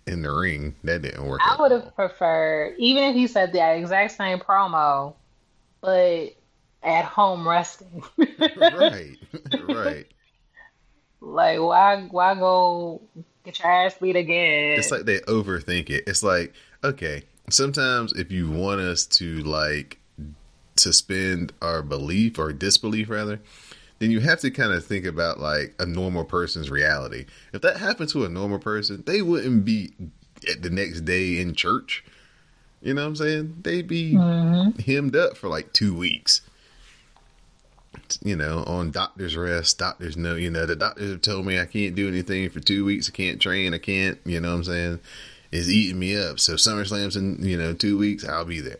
in the ring, that didn't work. I would have preferred, even if he said the exact same promo, but at home resting. right, right. like, why, why go get your ass beat again? It's like they overthink it. It's like, okay, sometimes if you want us to like suspend our belief or disbelief rather, then you have to kind of think about like a normal person's reality. If that happened to a normal person, they wouldn't be at the next day in church. You know what I'm saying? They'd be mm-hmm. hemmed up for like two weeks. You know, on doctor's rest, doctors know, you know, the doctors have told me I can't do anything for two weeks. I can't train. I can't, you know what I'm saying? It's eating me up. So SummerSlam's in, you know, two weeks. I'll be there.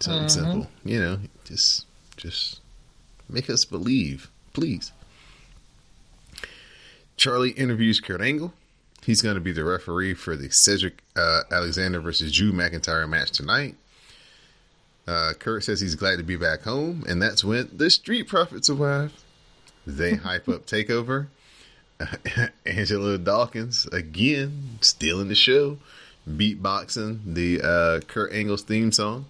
Something mm-hmm. simple. You know, just, just make us believe, please. Charlie interviews Kurt Angle. He's going to be the referee for the Cedric uh, Alexander versus Drew McIntyre match tonight. Uh, Kurt says he's glad to be back home, and that's when the Street Profits arrive. They hype up Takeover. Angelo Dawkins again stealing the show, beatboxing the uh, Kurt Angle's theme song.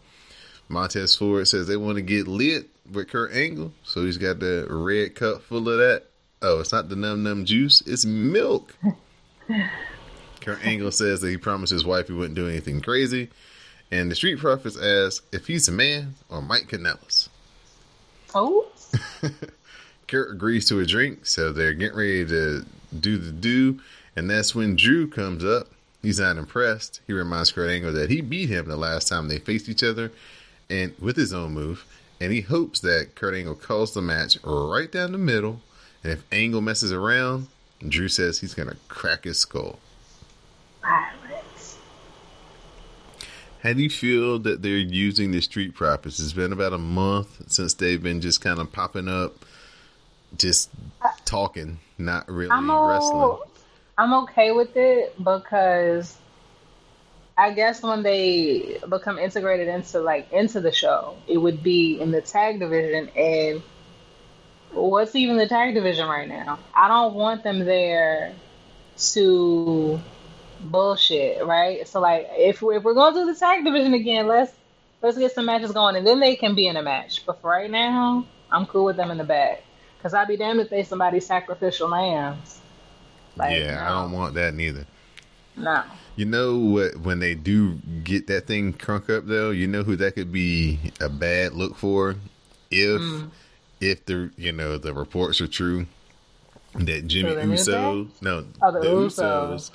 Montez Ford says they want to get lit with Kurt Angle, so he's got the red cup full of that. Oh, it's not the num num juice, it's milk. Kurt Angle says that he promised his wife he wouldn't do anything crazy. And the Street Profits ask if he's a man or Mike Kanellis. oh, Kurt agrees to a drink, so they're getting ready to do the do. And that's when Drew comes up. He's not impressed. He reminds Kurt Angle that he beat him the last time they faced each other, and with his own move. And he hopes that Kurt Angle calls the match right down the middle. And if Angle messes around, Drew says he's gonna crack his skull. Violence. How do you feel that they're using the street profits? It's been about a month since they've been just kind of popping up, just talking, not really I'm wrestling. o- I'm okay with it because I guess when they become integrated into like into the show, it would be in the tag division and what's even the tag division right now? I don't want them there to bullshit, right? So like if we're, if we're going to do the tag division again, let's let's get some matches going and then they can be in a match. But for right now, I'm cool with them in the back. Cause I'd be damned if they somebody sacrificial lambs. Like, yeah, I don't want that neither. No. You know what? When they do get that thing crunk up, though, you know who that could be a bad look for if Mm. if the you know the reports are true that Jimmy the New Uso no Oh, the Usos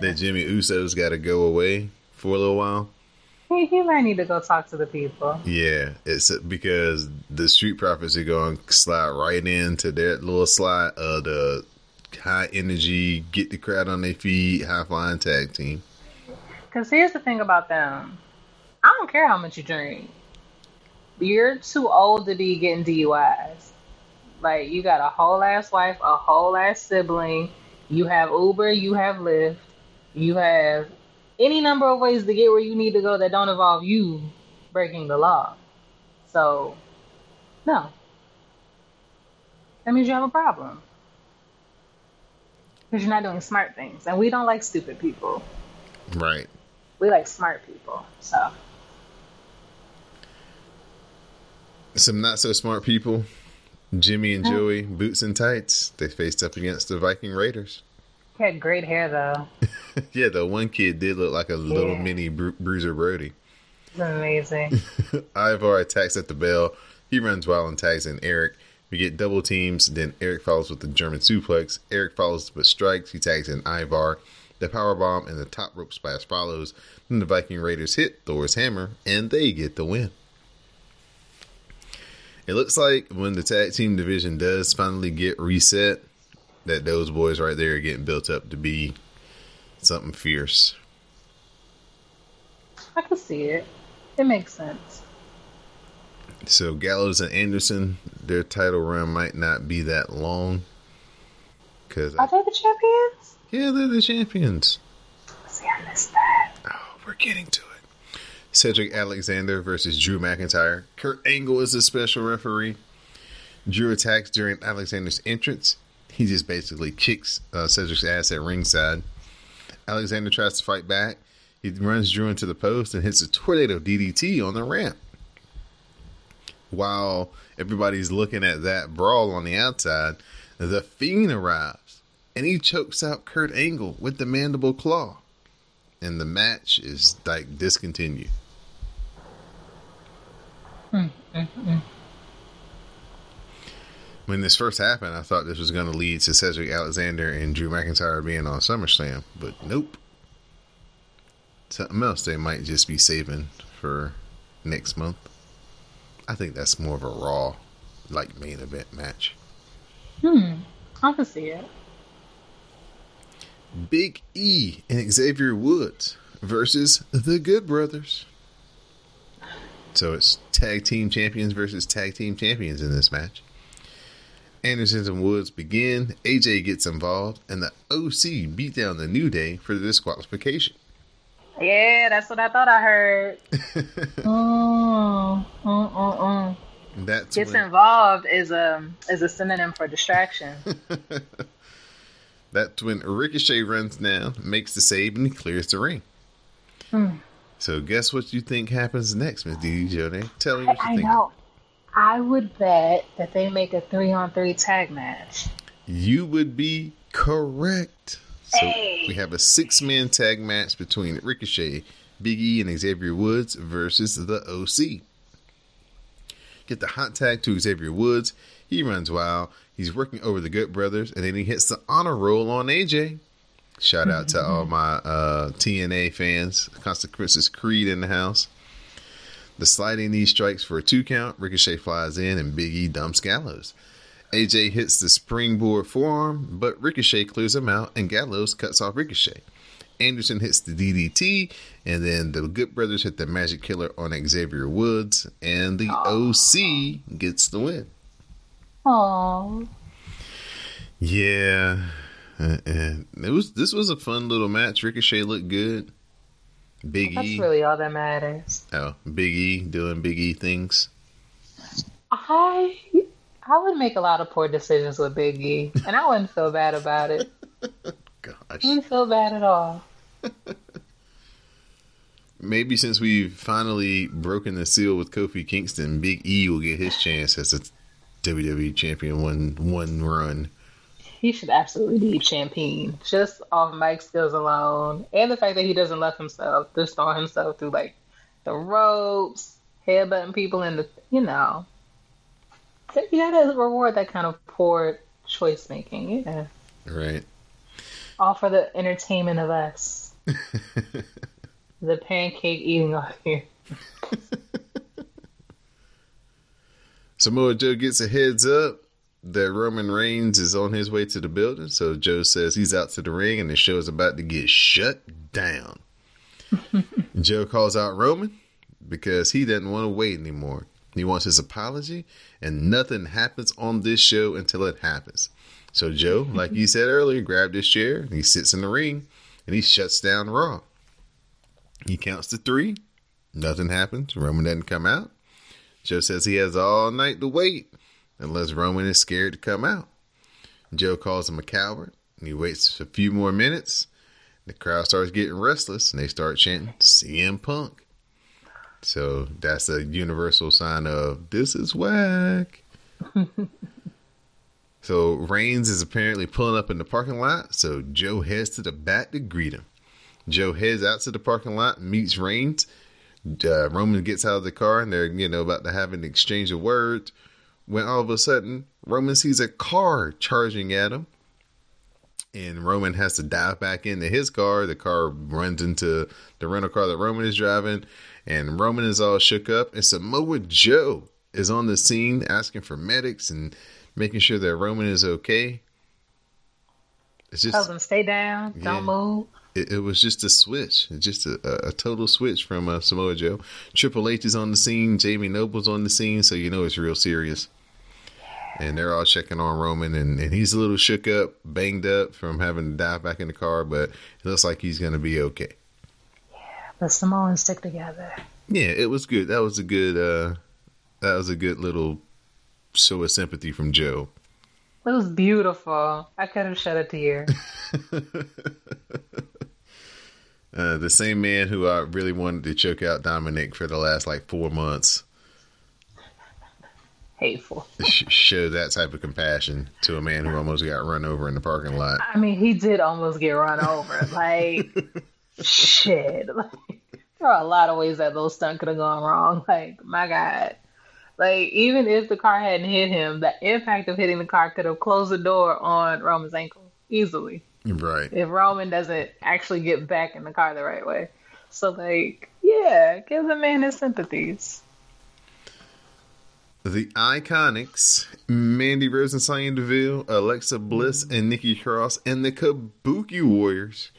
that Jimmy Uso's got to go away for a little while. He, he might need to go talk to the people. Yeah, it's because the Street Profits are going to slide right into their little slide of the high energy, get the crowd on their feet, high flying tag team. Because here's the thing about them I don't care how much you drink. You're too old to be getting DUIs. Like, you got a whole ass wife, a whole ass sibling. You have Uber, you have Lyft, you have any number of ways to get where you need to go that don't involve you breaking the law. So, no. That means you have a problem. Because you're not doing smart things. And we don't like stupid people. Right. We like smart people. So, Some not so smart people, Jimmy and Joey, boots and tights, they faced up against the Viking Raiders. he had great hair, though. yeah, the one kid did look like a little mini Bru- Bruiser Brody. Amazing. Ivar attacks at the bell. He runs wild and tags in Eric. We get double teams. Then Eric follows with the German suplex. Eric follows with strikes. He tags in Ivar. The power bomb and the top rope splash follows. Then the Viking Raiders hit Thor's hammer and they get the win. It looks like when the tag team division does finally get reset, that those boys right there are getting built up to be something fierce. I can see it. It makes sense. So Gallows and Anderson, their title run might not be that long. Cause Are they the champions? yeah, they're the champions. See, I missed that. Oh, we're getting to it. Cedric Alexander versus Drew McIntyre. Kurt Angle is the special referee. Drew attacks during Alexander's entrance. He just basically kicks uh, Cedric's ass at ringside. Alexander tries to fight back. He runs Drew into the post and hits a tornado DDT on the ramp. While everybody's looking at that brawl on the outside, the Fiend arrives and he chokes out Kurt Angle with the mandible claw. And the match is like discontinued. When this first happened, I thought this was going to lead to Cedric Alexander and Drew McIntyre being on SummerSlam, but nope. Something else they might just be saving for next month. I think that's more of a Raw, like main event match. Hmm. I can see it. Big E and Xavier Woods versus the Good Brothers. So it's tag team champions versus tag team champions in this match. Andersons and Woods begin. AJ gets involved, and the OC beat down the New Day for the disqualification. Yeah, that's what I thought I heard. mm, mm, mm, mm. That's Gets when, involved is a is a synonym for distraction. that's when Ricochet runs down, makes the save, and he clears the ring. Hmm. So guess what you think happens next, Miss Dee Jode? Tell me what you I think. know. I would bet that they make a three on three tag match. You would be correct. So Hey. we have a six man tag match between Ricochet, Big E, and Xavier Woods versus the OC. Get the hot tag to Xavier Woods. He runs wild. He's working over the Good Brothers, and then he hits the honor roll on AJ. Shout out to all my uh, TNA fans. Consequences Creed in the house. The sliding knee strikes for a two count. Ricochet flies in, and Big E dumps Gallows. AJ hits the springboard forearm, but Ricochet clears him out, and Gallows cuts off Ricochet. Anderson hits the DDT, and then the Good Brothers hit the Magic Killer on Xavier Woods, and the OC gets the win. Aww. Yeah, and it was. This was a fun little match. Ricochet looked good. Big That's E, really all that matters. oh, Big E doing Big E things. I I would make a lot of poor decisions with Big E, and I wouldn't feel bad about it. Gosh, I wouldn't feel bad at all. maybe since we've finally broken the seal with Kofi Kingston, Big E will get his chance as a WWE champion one one run. He should absolutely be champion, just off mic skills alone, and the fact that he doesn't let himself just throw himself through like the ropes, headbutting people in the, you know. You gotta reward that kind of poor choice making, yeah. Right. All for the entertainment of us, the pancake eating off here. Samoa Joe gets a heads up that Roman Reigns is on his way to the building, so Joe says he's out to the ring and the show is about to get shut down. Joe calls out Roman because he doesn't want to wait anymore. He wants his apology, and nothing happens on this show until it happens. So Joe, like you said earlier, grabbed his chair and he sits in the ring and he shuts down Raw. He counts to three. Nothing happens. Roman doesn't come out. Joe says he has all night to wait unless Roman is scared to come out. Joe calls him a coward and he waits a few more minutes. The crowd starts getting restless and they start chanting CM Punk. So that's a universal sign of this is whack. so Reigns is apparently pulling up in the parking lot. So Joe heads to the back to greet him. Joe heads out to the parking lot, meets Reigns. Uh, Roman gets out of the car and they're, you know, about to have an exchange of words when all of a sudden Roman sees a car charging at him. And Roman has to dive back into his car. The car runs into the rental car that Roman is driving. And Roman is all shook up. And Samoa Joe is on the scene asking for medics and making sure that Roman is okay. It's just Tells him stay down, Yeah. don't move. it, it was just a switch, just a, a, a total switch from uh, Samoa Joe. Triple H is on the scene, Jamie Noble's on the scene, so you know it's real serious. And they're all checking on Roman, and, and he's a little shook up, banged up from having to dive back in the car, but it looks like he's going to be okay. The Samoans stick together. Yeah, it was good. That was a good. uh That was a good little show of sympathy from Joe. It was beautiful. I could have shed a tear. Uh, the same man who I really wanted to choke out Dominik for the last like four months. Hateful. sh- show that type of compassion to a man who almost got run over in the parking lot. I mean, he did almost get run over. Like, shit. Like, there are a lot of ways that those stunt could have gone wrong. Like, my God. Like, even if the car hadn't hit him, the impact of hitting the car could have closed the door on Roman's ankle easily. Right. If Roman doesn't actually get back in the car the right way. So, like, yeah, give the man his sympathies. The Iconics, Mandy Rose and Sonya Deville, Alexa Bliss mm-hmm. and Nikki Cross, and the Kabuki Warriors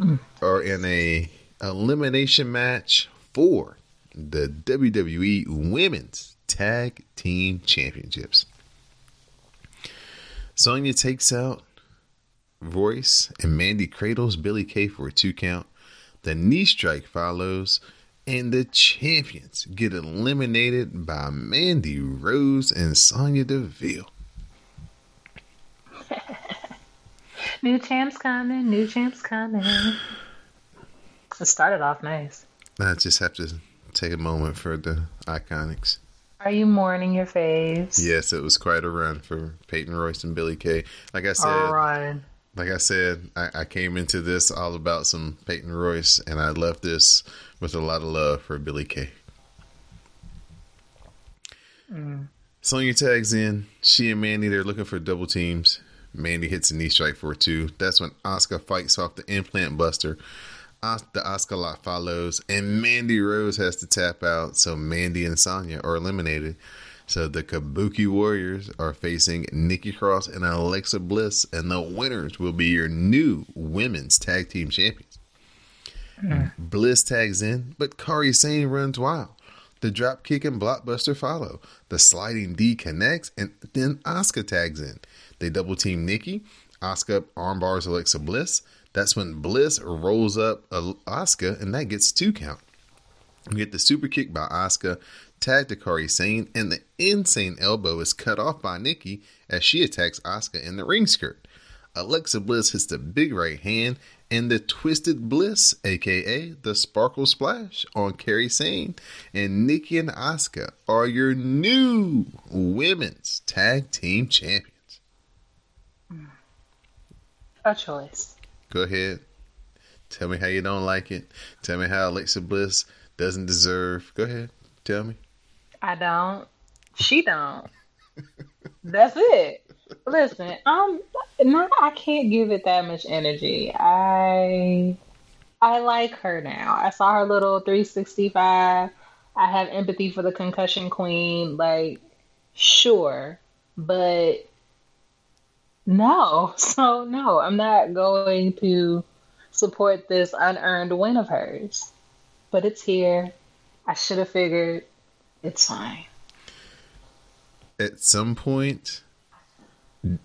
Mm. are in a elimination match for the WWE Women's Tag Team Championships. Sonya takes out Royce and Mandy cradles Billie Kay for a two count. The knee strike follows, and the champions get eliminated by Mandy Rose and Sonya Deville. New champs coming, new champs coming. It started off nice. I just have to take a moment for the Iconics. Are you mourning your face? Yes, it was quite a run for Peyton Royce and Billie Kay. Like I said, All right. like I said, I, I came into this all about some Peyton Royce, and I left this with a lot of love for Billie Kay. Mm. Sonya tags in. She and Mandy, they're looking for double teams. Mandy hits a knee strike for two. That's when Asuka fights off the implant buster. Os- the Asuka Lock follows, and Mandy Rose has to tap out, so Mandy and Sonya are eliminated. So the Kabuki Warriors are facing Nikki Cross and Alexa Bliss, and the winners will be your new women's tag team champions. Hmm. Bliss tags in, but Kairi Sane runs wild. The drop kick and blockbuster follow. The sliding D connects, and then Asuka tags in. They double team Nikki. Asuka armbars Alexa Bliss. That's when Bliss rolls up Asuka, and that gets two count. We get the super kick by Asuka, tag to Kairi Sane, and the insane elbow is cut off by Nikki as she attacks Asuka in the ring skirt. Alexa Bliss hits the big right hand and the Twisted Bliss, aka the Sparkle Splash, on Kairi Sane. And Nikki and Asuka are your new women's tag team champions. A choice. Go ahead. Tell me how you don't like it. Tell me how Alexa Bliss doesn't deserve. Go ahead. Tell me. I don't. She don't. That's it. Listen, um, no, I can't give it that much energy. I, I like her now. I saw her little 365. I have empathy for the concussion queen. Like, sure, but no. So no, I'm not going to support this unearned win of hers. But it's here. I should have figured it's fine. At some point,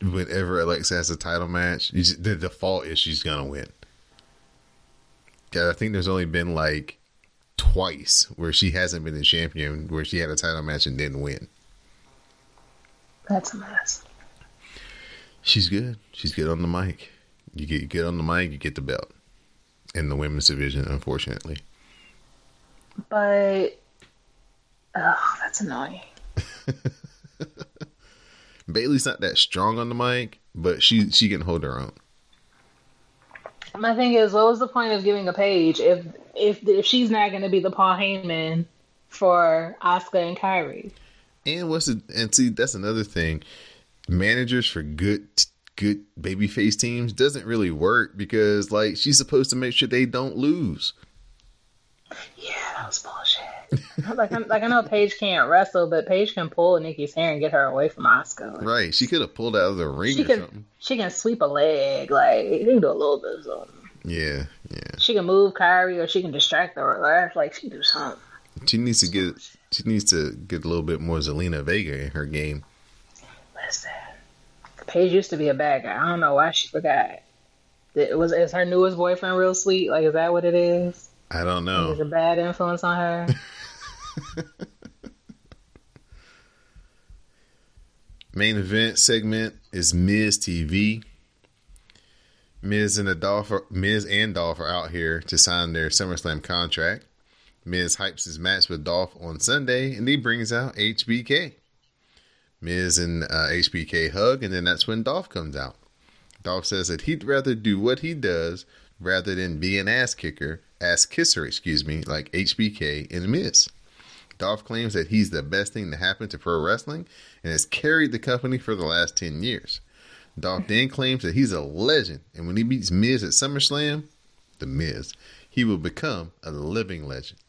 whenever Alexa has a title match, the default is she's gonna win. I think there's only been like twice where she hasn't been the champion, where she had a title match and didn't win. That's a mess. She's good. She's good on the mic. You get good on the mic, you get the belt in the women's division, unfortunately. But oh, that's annoying. Bayley's not that strong on the mic, but she she can hold her own. My thing is, what was the point of giving a Paige if if if she's not going to be the Paul Heyman for Asuka and Kairi? And what's it? And see, that's another thing. Managers for good good babyface teams doesn't really work because like she's supposed to make sure they don't lose. Yeah, that was bullshit. like, I, like I know Paige can't wrestle, but Paige can pull Nikki's hair and get her away from Asuka. Right. She could have pulled out of the ring she or can something. she can sweep a leg. Like she can do a little bit of something. Yeah, yeah. She can move Kairi or she can distract her. Like, like she can do something. She needs to get she needs to get a little bit more Zelina Vega in her game. Listen, Paige used to be a bad guy. I don't know why she forgot. It was is her newest boyfriend real sweet? Like, is that what it is? I don't know. a bad influence on her? Main event segment is Miz TV. Miz and the Dolph, are, Miz and Dolph are out here to sign their SummerSlam contract. Miz hypes his match with Dolph on Sunday, and he brings out HBK. Miz and uh, HBK hug, and then that's when Dolph comes out. Dolph says that he'd rather do what he does rather than be an ass kicker, ass kisser, excuse me, like HBK and Miz. Dolph claims that he's the best thing to happen to pro wrestling and has carried the company for the last 10 years. Dolph then claims that he's a legend, and when he beats Miz at SummerSlam, the Miz, he will become a living legend.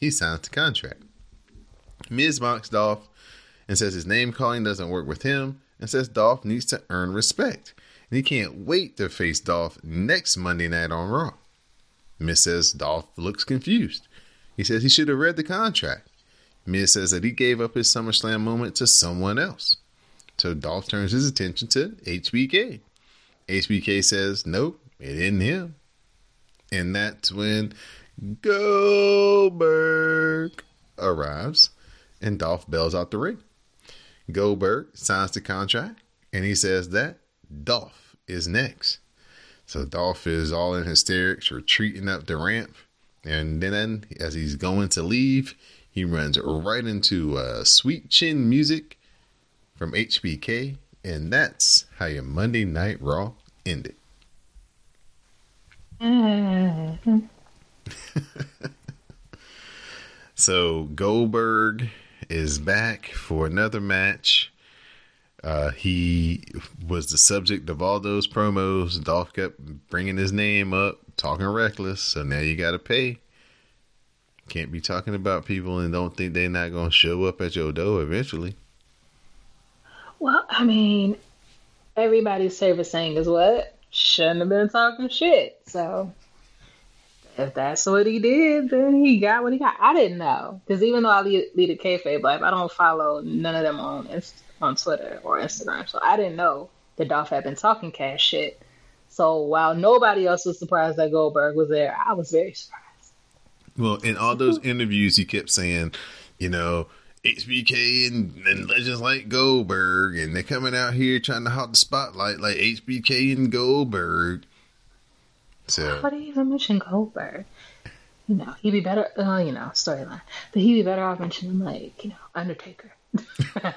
He signs the contract. Miz mocks Dolph and says his name calling doesn't work with him and says Dolph needs to earn respect. And he can't wait to face Dolph next Monday night on Raw. Miz says Dolph looks confused. He says he should have read the contract. Miz says that he gave up his SummerSlam moment to someone else. So Dolph turns his attention to HBK. HBK says, nope, it isn't him. And that's when Goldberg arrives and Dolph bails out the ring. Goldberg signs the contract and he says that Dolph is next. So Dolph is all in hysterics, retreating up the ramp. And then as he's going to leave, he runs right into uh, Sweet Chin music from HBK. And that's how your Monday Night Raw ended. So Goldberg is back for another match. Uh, he was the subject of all those promos. Dolph kept bringing his name up talking reckless, so now you got to pay. Can't be talking about people and don't think they're not going to show up at your door eventually. Well, I mean, everybody's favorite saying is what? Shouldn't have been talking shit. So if that's what he did, then he got what he got. I didn't know because even though I lead, lead a kayfabe life, I don't follow none of them on on Twitter or Instagram, so I didn't know that Dolph had been talking cash shit. So while nobody else was surprised that Goldberg was there, I was very surprised. Well, in all those interviews, he kept saying, you know, HBK and, and legends like Goldberg, and they're coming out here trying to hot the spotlight like HBK and Goldberg. What do you even mention Goldberg? You know, he'd be better. Uh, you know, storyline, but he'd be better off mentioning like you know Undertaker, because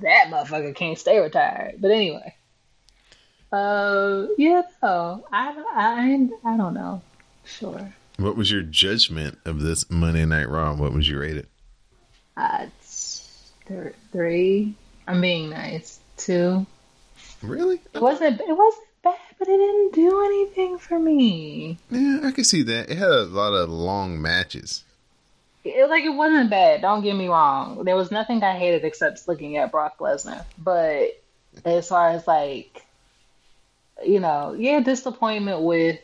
that motherfucker can't stay retired. But anyway, uh, yeah, no, I, I, I don't know. Sure. What was your judgment of this Monday Night Raw? What was you rated? Uh, th- three. I'm being nice. Two. Really? It wasn't. It wasn't but it didn't do anything for me. Yeah, I can see that. It had a lot of long matches. It like it wasn't bad. Don't get me wrong. There was nothing I hated except looking at Brock Lesnar. But as far as like, you know, yeah, disappointment with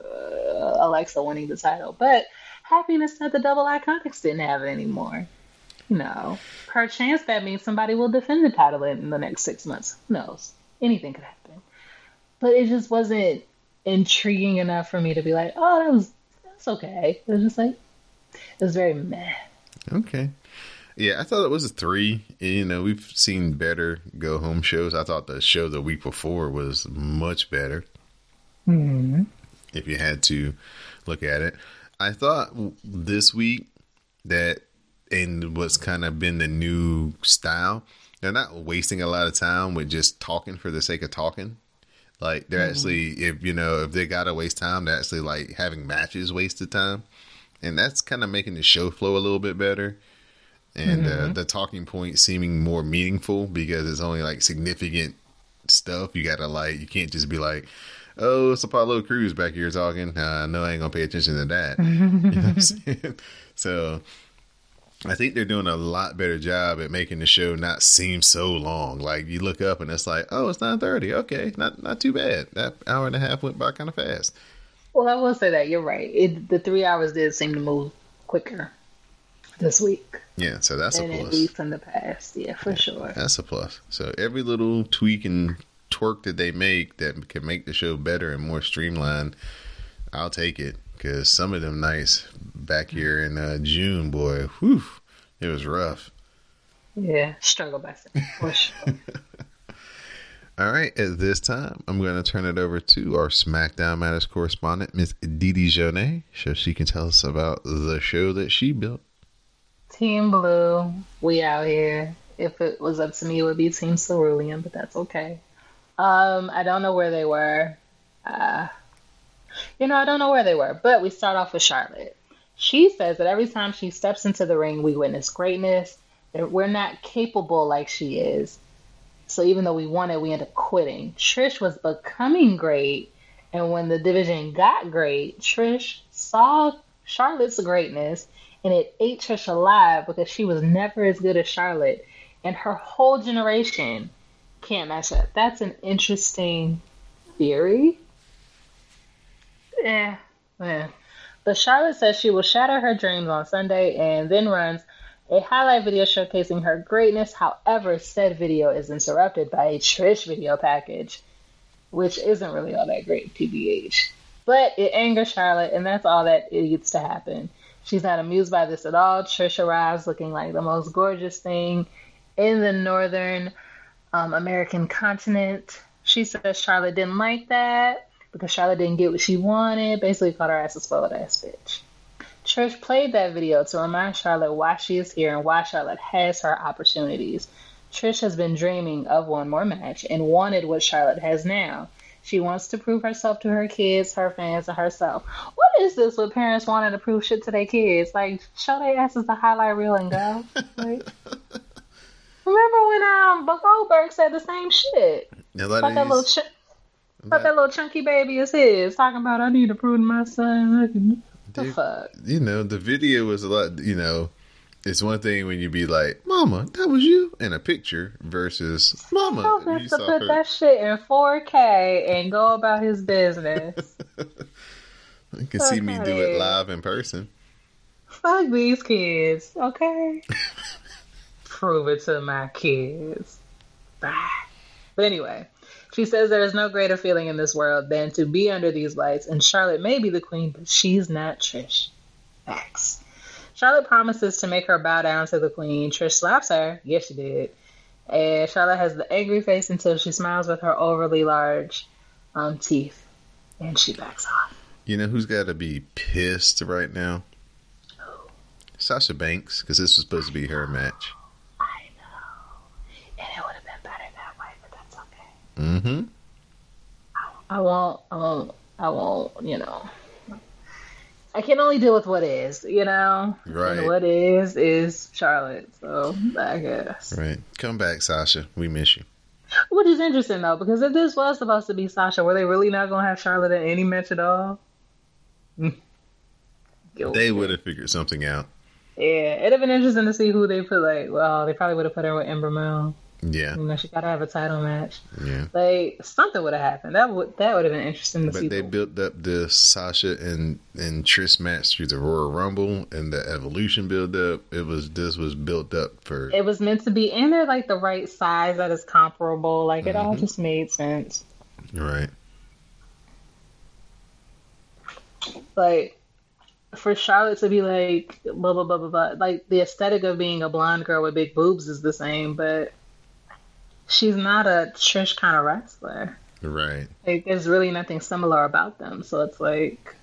uh, Alexa winning the title, but happiness that the double iconics didn't have it anymore. You know, perchance that means somebody will defend the title in the next six months. Who knows? Anything could happen. But it just wasn't intriguing enough for me to be like, oh, that was that's okay. It was just like it was very meh. Okay. Yeah, I thought it was a three. You know, we've seen better go home shows. I thought the show the week before was much better. Mm-hmm. If you had to look at it, I thought this week that and what's kind of been the new style. They're not wasting a lot of time with just talking for the sake of talking. Like they're mm-hmm. actually, if you know, if they gotta waste time, they're actually like having matches wasted time, and that's kind of making the show flow a little bit better, and uh, mm-hmm. uh, the talking point seeming more meaningful because it's only like significant stuff. You gotta like, you can't just be like, oh, it's Apollo Crews back here talking. Uh, no, I ain't gonna pay attention to that. you know what I'm saying? So I think they're doing a lot better job at making the show not seem so long. Like you look up and it's like, oh, it's nine thirty. Okay, not not too bad. That hour and a half went by kind of fast. Well, I will say that you're right. It, the three hours did seem to move quicker this week. Yeah, so that's a plus. Least in the past, yeah, for yeah, sure. That's a plus. So every little tweak and twerk that they make that can make the show better and more streamlined, I'll take it because some of them nights back here in uh, June, boy, whew, it was rough. Yeah, struggle back for sure. All right, at this time, I'm going to turn it over to our SmackDown Matters correspondent, Miss Dee Dee Jonee, so she can tell us about the show that she built. Team Blue, we out here. If it was up to me, it would be Team Cerulean, but that's okay. Um, I don't know where they were. Uh, you know, I don't know where they were, but we start off with Charlotte. She says that every time she steps into the ring, we witness greatness. We're not capable like she is. So even though we won it, we end up quitting. Trish was becoming great, and when the division got great, Trish saw Charlotte's greatness, and it ate Trish alive because she was never as good as Charlotte, and her whole generation can't match up. That's an interesting theory. Yeah, yeah. But Charlotte says she will shatter her dreams on Sunday and then runs a highlight video showcasing her greatness. However, said video is interrupted by a Trish video package, which isn't really all that great, TBH. But it angers Charlotte, and that's all that needs to happen. She's not amused by this at all. Trish arrives looking like the most gorgeous thing in the northern um, American continent. She says Charlotte didn't like that because Charlotte didn't get what she wanted. Basically, called her ass a spoiled ass bitch. Trish played that video to remind Charlotte why she is here and why Charlotte has her opportunities. Trish has been dreaming of one more match and wanted what Charlotte has now. She wants to prove herself to her kids, her fans, and herself. What is this with parents wanting to prove shit to their kids? Like, show their asses the highlight reel and go. Like, remember when um Goldberg said the same shit? Yeah, that, that little ch- But that little chunky baby is his. Talking about I need to prove to my son. The fuck? You know, the video was a lot. You know, it's one thing when you be like, "Mama, that was you," in a picture versus "Mama." You him to put her- that shit in 4K and go about his business. You can see me do it live in person. Fuck these kids, okay? Prove it to my kids. Bye. But anyway, she says there is no greater feeling in this world than to be under these lights, and Charlotte may be the queen, but she's not Trish. Facts. Charlotte promises to make her bow down to the queen. Trish slaps her. Yes, she did. And Charlotte has the angry face until she smiles with her overly large um, teeth, and she backs off. You know who's got to be pissed right now? Sasha Banks, because this was supposed to be her match. I know. And it would have been better that way, but that's okay. Mm-hmm. I won't, I won't, I won't, you know. I can only deal with what is, you know? Right. And what is, is Charlotte. So, I guess. Right. Come back, Sasha. We miss you. Which is interesting, though, because if this was supposed to be Sasha, were they really not going to have Charlotte in any match at all? They would have figured something out. Yeah, it'd have been interesting to see who they put, like, well, they probably would have put her with Ember Moon. Yeah. You know, she got to have a title match. Yeah. Like, something would have happened. That would that would have been interesting to see. But they built up the Sasha and and Trish match through the Royal Rumble and the Evolution build up. It was this was built up for it was meant to be and they're like the right size that is comparable like it all mm-hmm. just made sense right. like for charlotte to be like blah blah blah blah blah like the aesthetic of being a blonde girl with big boobs is the same but she's not a trish kind of wrestler. Right. like there's really nothing similar about them. So it's like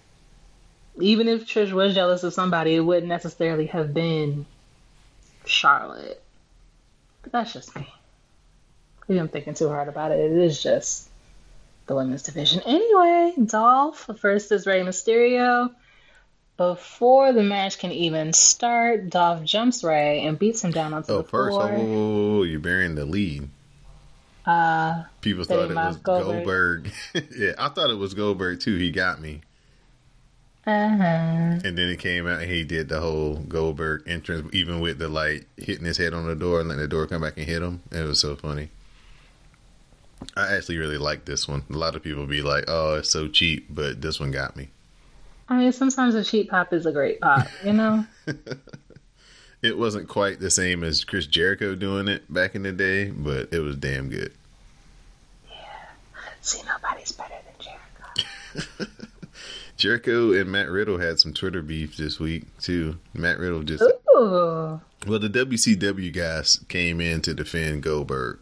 even if trish was jealous of somebody it wouldn't necessarily have been charlotte. But that's just me. Maybe i'm thinking too hard about it it is just the women's division. Anyway dolph versus Rey mysterio. Before the match can even start dolph jumps Rey and beats him down onto Oh, the first, floor. oh, whoa, whoa, you're burying the lead. Uh People thought it was Goldberg. Goldberg. yeah, I thought it was Goldberg too. He got me. uh-huh And then it came out and he did the whole Goldberg entrance, even with the like hitting his head on the door and letting the door come back and hit him. It was so funny. I actually really like this one. A lot of people be like, "Oh, it's so cheap," but this one got me. I mean, sometimes a cheap pop is a great pop, you know? It wasn't quite the same as Chris Jericho doing it back in the day, but it was damn good. Yeah. See, nobody's better than Jericho. Jericho and Matt Riddle had some Twitter beef this week too. Matt Riddle just Ooh. Well, the WCW guys came in to defend Goldberg.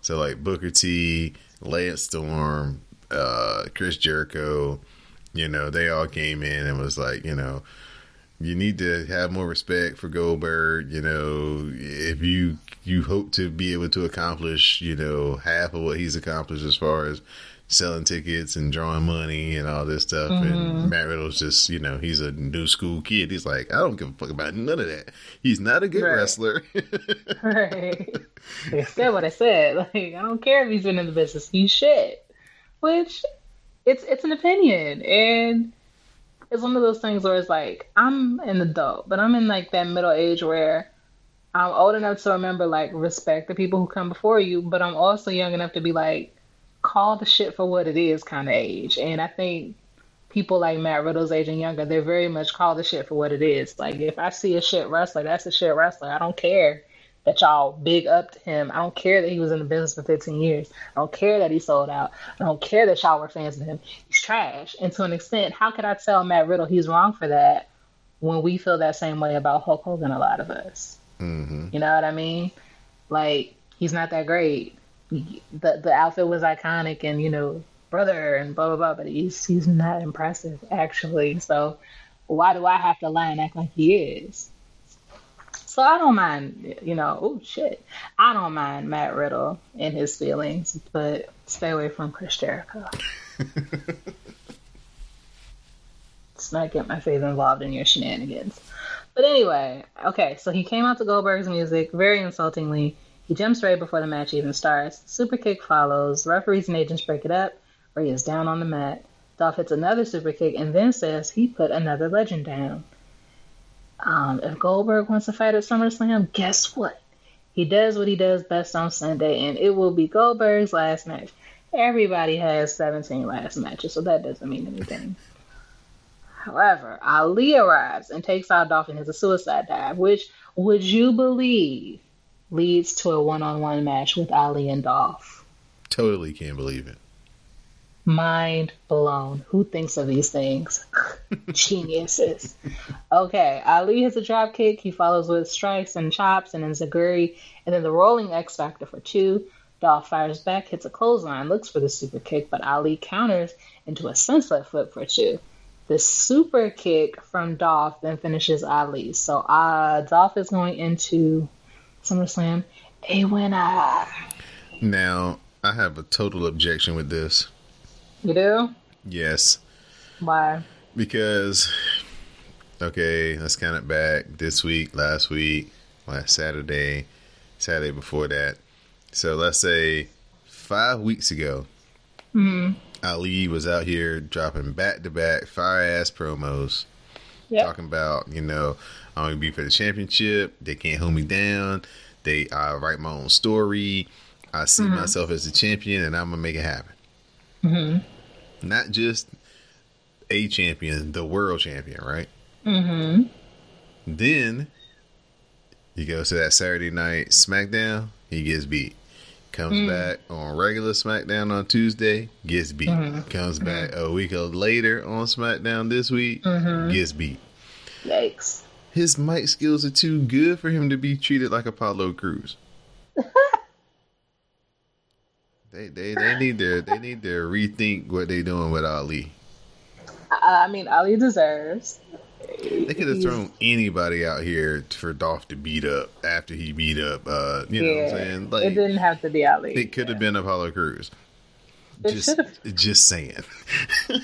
So, like Booker T, Lance Storm, uh, Chris Jericho, you know, they all came in and was like, you know, you need to have more respect for Goldberg. You know, if you you hope to be able to accomplish, you know, half of what he's accomplished as far as selling tickets and drawing money and all this stuff. And mm-hmm. Matt Riddle's just, you know, he's a new school kid. He's like, I don't give a fuck about none of that. He's not a good Right. wrestler. Right. I said what I said. Like, I don't care if he's been in the business. He's shit. Which, it's it's an opinion. And it's one of those things where it's like, I'm an adult, but I'm in like that middle age where I'm old enough to remember like respect the people who come before you, but I'm also young enough to be like, call the shit for what it is kind of age. And I think people like Matt Riddle's age and younger, they're very much call the shit for what it is. Like if I see a shit wrestler, that's a shit wrestler. I don't care that y'all big up to him. I don't care that he was in the business for 15 years. I don't care that he sold out. I don't care that y'all were fans of him. He's trash. And to an extent, how could I tell Matt Riddle he's wrong for that when we feel that same way about Hulk Hogan, a lot of us? hmm You know what I mean? Like he's not that great. The the outfit was iconic and you know brother and blah blah blah, but he's he's not impressive actually. So why do I have to lie and act like he is? So I don't mind, you know. Oh shit, I don't mind Matt Riddle and his feelings, but stay away from Chris Jericho. Let's not get my face involved in your shenanigans. But anyway, okay, so he came out to Goldberg's music very insultingly. He jumps right before the match even starts. Super kick follows. Referees and agents break it up. Rey is down on the mat. Dolph hits another super kick and then says he put another legend down. Um, if Goldberg wants to fight at SummerSlam, guess what? He does what he does best on Sunday, and it will be Goldberg's last match. Everybody has 17 last matches, so that doesn't mean anything. However, Ali arrives and takes out Dolphin as a suicide dive, which, would you believe, leads to a one on one match with Ali and Dolph. Totally can't believe it. Mind blown. Who thinks of these things? Geniuses. Okay, Ali hits a drop kick. He follows with strikes and chops and then Zaguri, and then the rolling X Factor for two. Dolph fires back, hits a clothesline, looks for the super kick, but Ali counters into a sunset flip for two. The super kick from Dolph then finishes Ali. So uh, Dolph is going into SummerSlam a winner. Now, I have a total objection with this. You do? Yes. Why? Because, okay, let's count it back. This week, last week, last Saturday, Saturday before that. So let's say five weeks ago, hmm Ali was out here dropping back to back fire ass promos. Yep. Talking about, you know, I'm gonna be for the championship. They can't hold me down. They I write my own story. I see Mm-hmm. myself as a champion and I'm gonna make it happen. Hmm Not just a champion, the world champion, right? Mm-hmm. Then he goes to that Saturday night SmackDown, he gets beat. Comes Mm. back on regular SmackDown on Tuesday, gets beat. Mm-hmm. Comes back a week later on SmackDown this week, Mm-hmm. gets beat. Yikes. His mic skills are too good for him to be treated like Apollo Crews. they, they they need to they need to rethink what they doing with Ali. I mean, Ali deserves. They could have thrown anybody out here for Dolph to beat up after he beat up. Uh, you know what I'm saying? Like, it didn't have to be Ali. it could have been Apollo Crews. It Just, should've- just saying.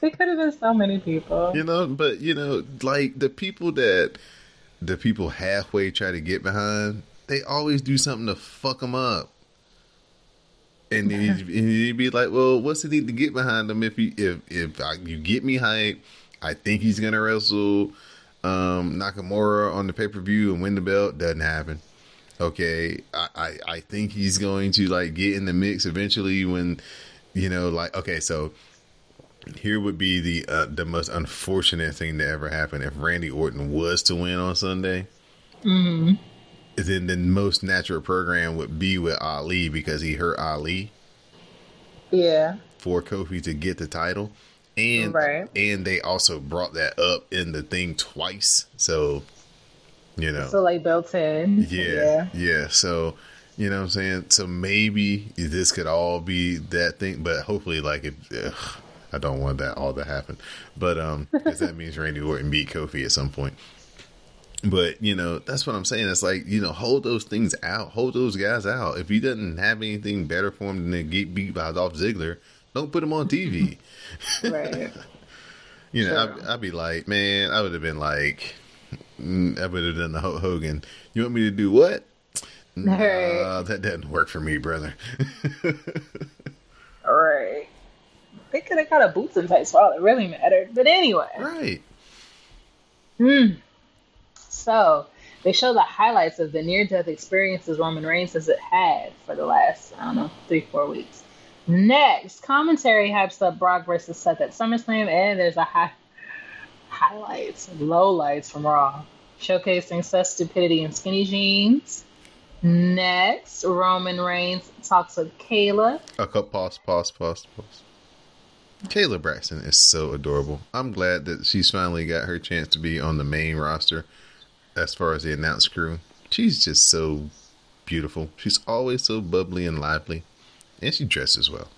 It could have been so many people. you know, but you know, like the people that the people halfway try to get behind, they always do something to fuck them up. And then you'd, and you'd be like, "Well, what's the need to get behind him if you if if I, you get me hype? I think he's gonna wrestle um, Nakamura on the pay per view and win the belt. Doesn't happen. Okay, I, I I think he's going to like get in the mix eventually when you know like okay so here would be the uh, the most unfortunate thing to ever happen if Randy Orton was to win on Sunday. hmm Then the most natural program would be with Ali because he hurt Ali Yeah. for Kofi to get the title, and Right. and they also brought that up in the thing twice. So you know, So like built in. yeah, yeah, So you know what I'm saying. So maybe this could all be that thing, but hopefully, like if. Ugh, I don't want that all to happen, but um, because that means Randy Orton beat Kofi at some point. But you know, that's what I'm saying. It's like you know, hold those things out, hold those guys out. If he doesn't have anything better for him than to get beat by Dolph Ziggler, don't put him on TV. Right. You know, Sure. I'd, I'd be like, man, I would have been like, mm, I would have done the Hogan. You want me to do what? Nah, Right. that doesn't work for me, brother. right. They could have got a boots and tights for all it really mattered. But anyway. right. Hmm. So they show the highlights of the near-death experiences Roman Reigns has had for the last I don't know three four weeks. Next, commentary hypes up Brock versus Seth at SummerSlam, and there's a high highlights, lowlights from Raw, showcasing Seth's stupidity in skinny jeans. Next, Roman Reigns talks with Kayla. A couple pause, pause, pause, pause. Kayla Braxton is so adorable. I'm glad that she's finally got her chance to be on the main roster as far as the announced crew. She's just so beautiful. She's always so bubbly and lively. And she dresses well.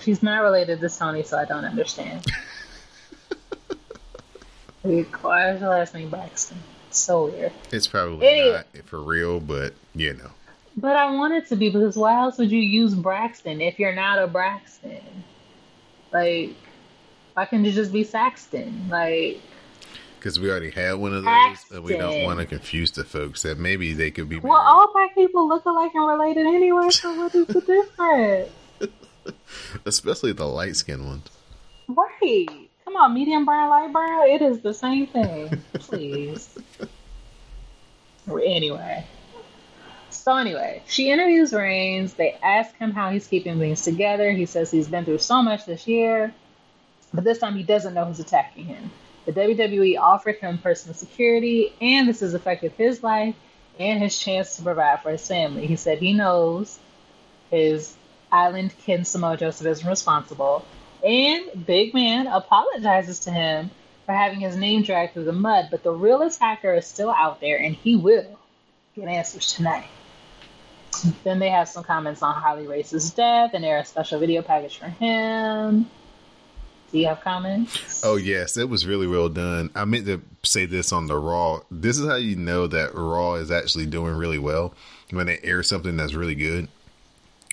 She's not related to Toni, so I don't understand. Why is her last name Braxton? So weird. It's probably Anyway. not for real, but you know. But I want it to be because why else would you use Braxton if you're not a Braxton? Like, why can't you just be Saxton? Like, Because we already had one of those, and we don't want to confuse the folks that maybe they could be well, all black people look alike and related anyway, so what is the difference? especially the light skinned ones. Right. Come on, medium brown, light brown. It is the same thing. Please. anyway. So anyway, she interviews Reigns. They ask him how he's keeping things together. He says he's been through so much this year, but this time he doesn't know who's attacking him. The WWE offered him personal security, and this has affected his life and his chance to provide for his family. He said he knows his island kin Samoa Joseph isn't responsible, and Big Man apologizes to him for having his name dragged through the mud, but the real attacker is still out there, and he will get answers tonight. Then they have some comments on Harley Race's death, and there a special video package for him. Do you have comments? Oh yes, it was really well done. I meant to say this on the Raw. This is how you know that Raw is actually doing really well when they air something that's really good.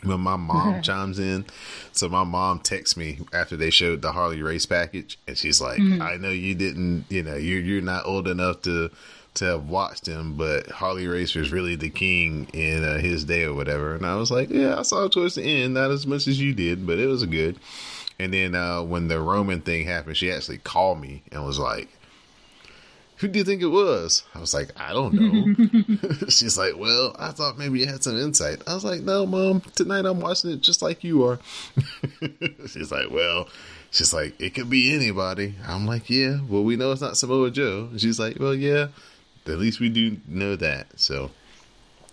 When my mom chimes in, so my mom texts me after they showed the Harley Race package, and she's like, Mhm. "I know you didn't, you know, you're you're not old enough to to have watched him, but Harley Race was really the king in uh, his day or whatever." And I was like, "Yeah, I saw it towards the end, not as much as you did, but it was good." And then uh, when the Roman thing happened, she actually called me and was like, "Who do you think it was?" I was like, "I don't know." She's like, "Well, I thought maybe you had some insight." I was like, "No, mom. Tonight I'm watching it just like you are." she's like, "Well." She's like, it could be anybody. I'm like, yeah. Well, we know it's not Samoa Joe. And she's like, well, yeah. At least we do know that. So,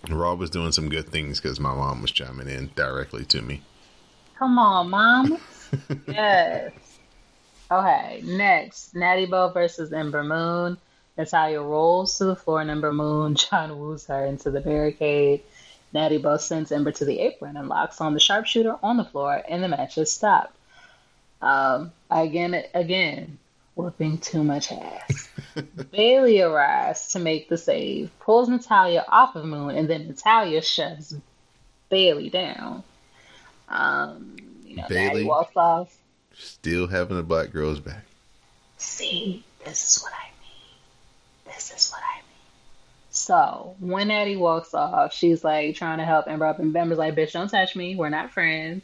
Raw was doing some good things because my mom was chiming in directly to me. Come on, mom. Yes. Okay, next. Natty Bo versus Ember Moon. Natalya rolls to the floor and Ember Moon John woos her into the barricade. Natty Bo sends Ember to the apron and locks on the sharpshooter on the floor, and the match is stopped. Um, again, again, whooping too much ass. Bayley arrives to make the save, pulls Natalya off of Moon, and then Natalya shoves Bayley down. Um, you know, Bayley? walks off. Still having a black girl's back. See, this is what I mean. This is what I mean. So when Natty walks off, she's like trying to help Ember up, and Ember's like, "Bitch, don't touch me. We're not friends."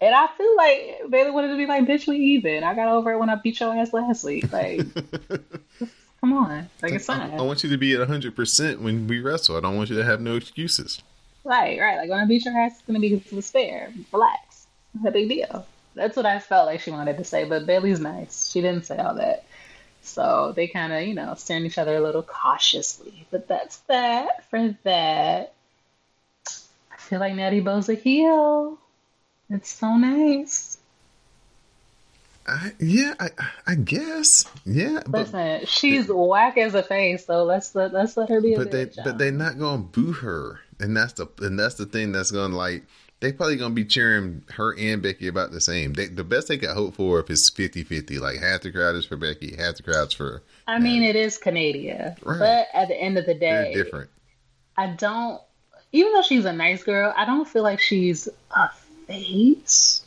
And I feel like Bayley wanted to be like, "Bitch, we even." I got over it when I beat your ass last week. Like, come on, like it's I, fine. I want you to be at 100% when we wrestle. I don't want you to have no excuses. Right, right. Like when I beat your ass, it's gonna be the spare. Relax. A big deal. That's what I felt like she wanted to say, but Bayley's nice. She didn't say all that. So they kind of, you know, at each other a little cautiously. But that's that for that. I feel like Natty Bo's a heel. It's so nice. I, yeah, I, I guess. Yeah, but Listen, she's whack as a face, so let's let let's let her be a but they but they're not gonna boo her, and that's the and that's the thing that's gonna like they probably gonna be cheering her and Becky about the same. They, the best they could hope for if it's 50-50, like half the crowd is for Becky, half the crowd's for I mean, it is Canada, Right. but at the end of the day, they're different. I don't, even though she's a nice girl, I don't feel like she's a face.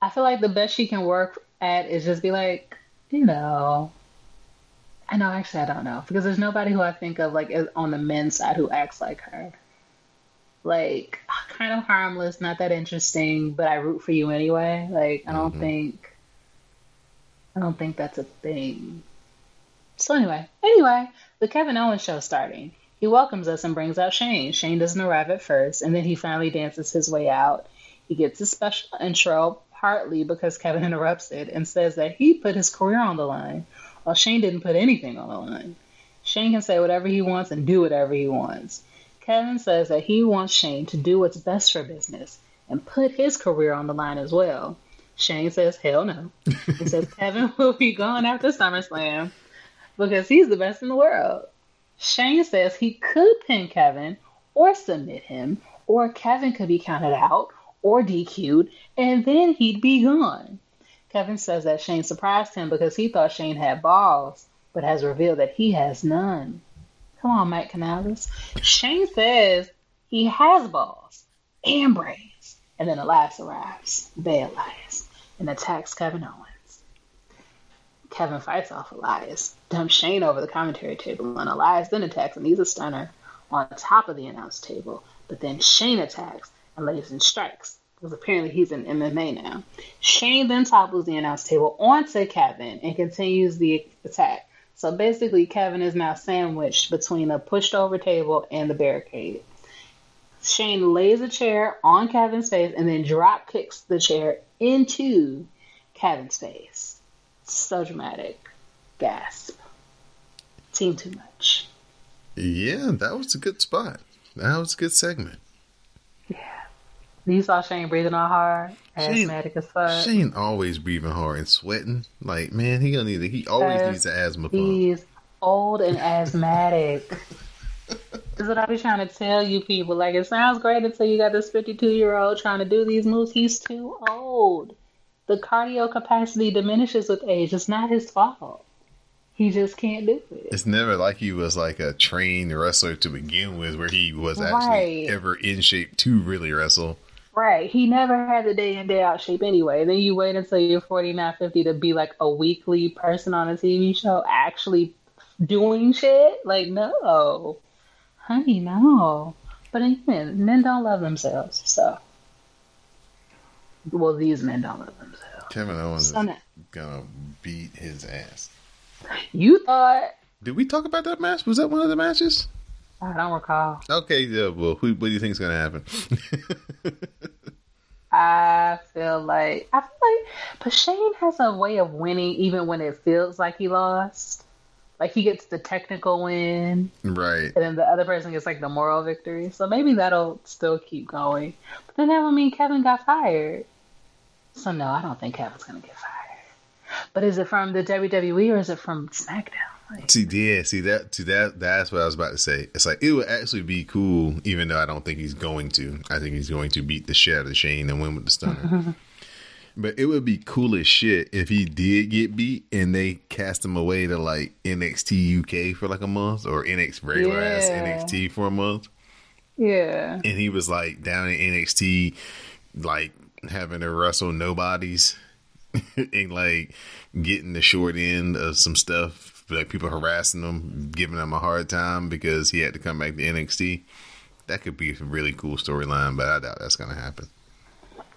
I feel like the best she can work at is just be like, you know, I know, actually, I don't know, because there's nobody who I think of like on the men's side who acts like her. Like, kind of harmless, not that interesting, but I root for you anyway. Like, I don't Mhm. think, I don't think that's a thing. So anyway, anyway, the Kevin Owens show starting. He welcomes us and brings out Shane. Shane doesn't arrive at first, and then he finally dances his way out. He gets a special intro, partly because Kevin interrupts it and says that he put his career on the line, while Shane didn't put anything on the line. Shane can say whatever he wants and do whatever he wants. Kevin says that he wants Shane to do what's best for business and put his career on the line as well. Shane says, hell no. He says Kevin will be gone after SummerSlam because he's the best in the world. Shane says he could pin Kevin or submit him, or Kevin could be counted out or DQ'd, and then he'd be gone. Kevin says that Shane surprised him because he thought Shane had balls, but has revealed that he has none. Come on, Mike Canales. Shane says he has balls and brains. And then Elias arrives, Bay Elias, and attacks Kevin Owens. Kevin fights off Elias, dumps Shane over the commentary table, and Elias then attacks and he's a stunner on top of the announce table. But then Shane attacks and lays in strikes. because apparently he's in MMA now. Shane then topples the announce table onto Kevin and continues the attack. So basically, Kevin is now sandwiched between a pushed over table and the barricade. Shane lays a chair on Kevin's face and then drop kicks the chair into Kevin's face. So dramatic. Gasp. Team too much. Yeah, that was a good spot. That was a good segment. You saw Shane breathing all hard, Shane- asthmatic as fuck. Shane always breathing hard and sweating. Like, man, he gonna need. A, he always needs an asthma pump. He's old and asthmatic. Is what I be trying to tell you people. Like, it sounds great until you got this 52 year old trying to do these moves. He's too old. The cardio capacity diminishes with age. It's not his fault. He just can't do it. It's never like he was like a trained wrestler to begin with, where he was actually Right. ever in shape to really wrestle. Right. He never had the day in, day out shape anyway. Then you wait until you're 49, 50 to be like a weekly person on a TV show actually doing shit? Like, no. Honey, no. But again, men don't love themselves, so. Well, these men don't love themselves. Kevin Owens So is gonna beat his ass. You thought. Did we talk about that match? Was that one of the matches? I don't recall. Okay, yeah. Well, who, what do you think is gonna happen? I feel like I feel like, but Shane has a way of winning even when it feels like he lost. Like he gets the technical win, right. and then the other person gets like the moral victory. So maybe that'll still keep going. But then that would mean Kevin got fired. So no, I don't think Kevin's gonna get fired. But is it from the WWE or is it from SmackDown? See, yeah, see that, see that. That's what I was about to say. It's like it would actually be cool, even though I don't think he's going to. I think he's going to beat the shit out of Shane and win with the stunner. but it would be cool as shit if he did get beat and they cast him away to like NXT UK for like a month or NXT regular ass NXT for a month, yeah, and he was like down in NXT, like having to wrestle nobodies and like getting the short end of some stuff. Like people harassing him, giving him a hard time because he had to come back to NXT. That could be a really cool storyline, but I doubt that's gonna happen.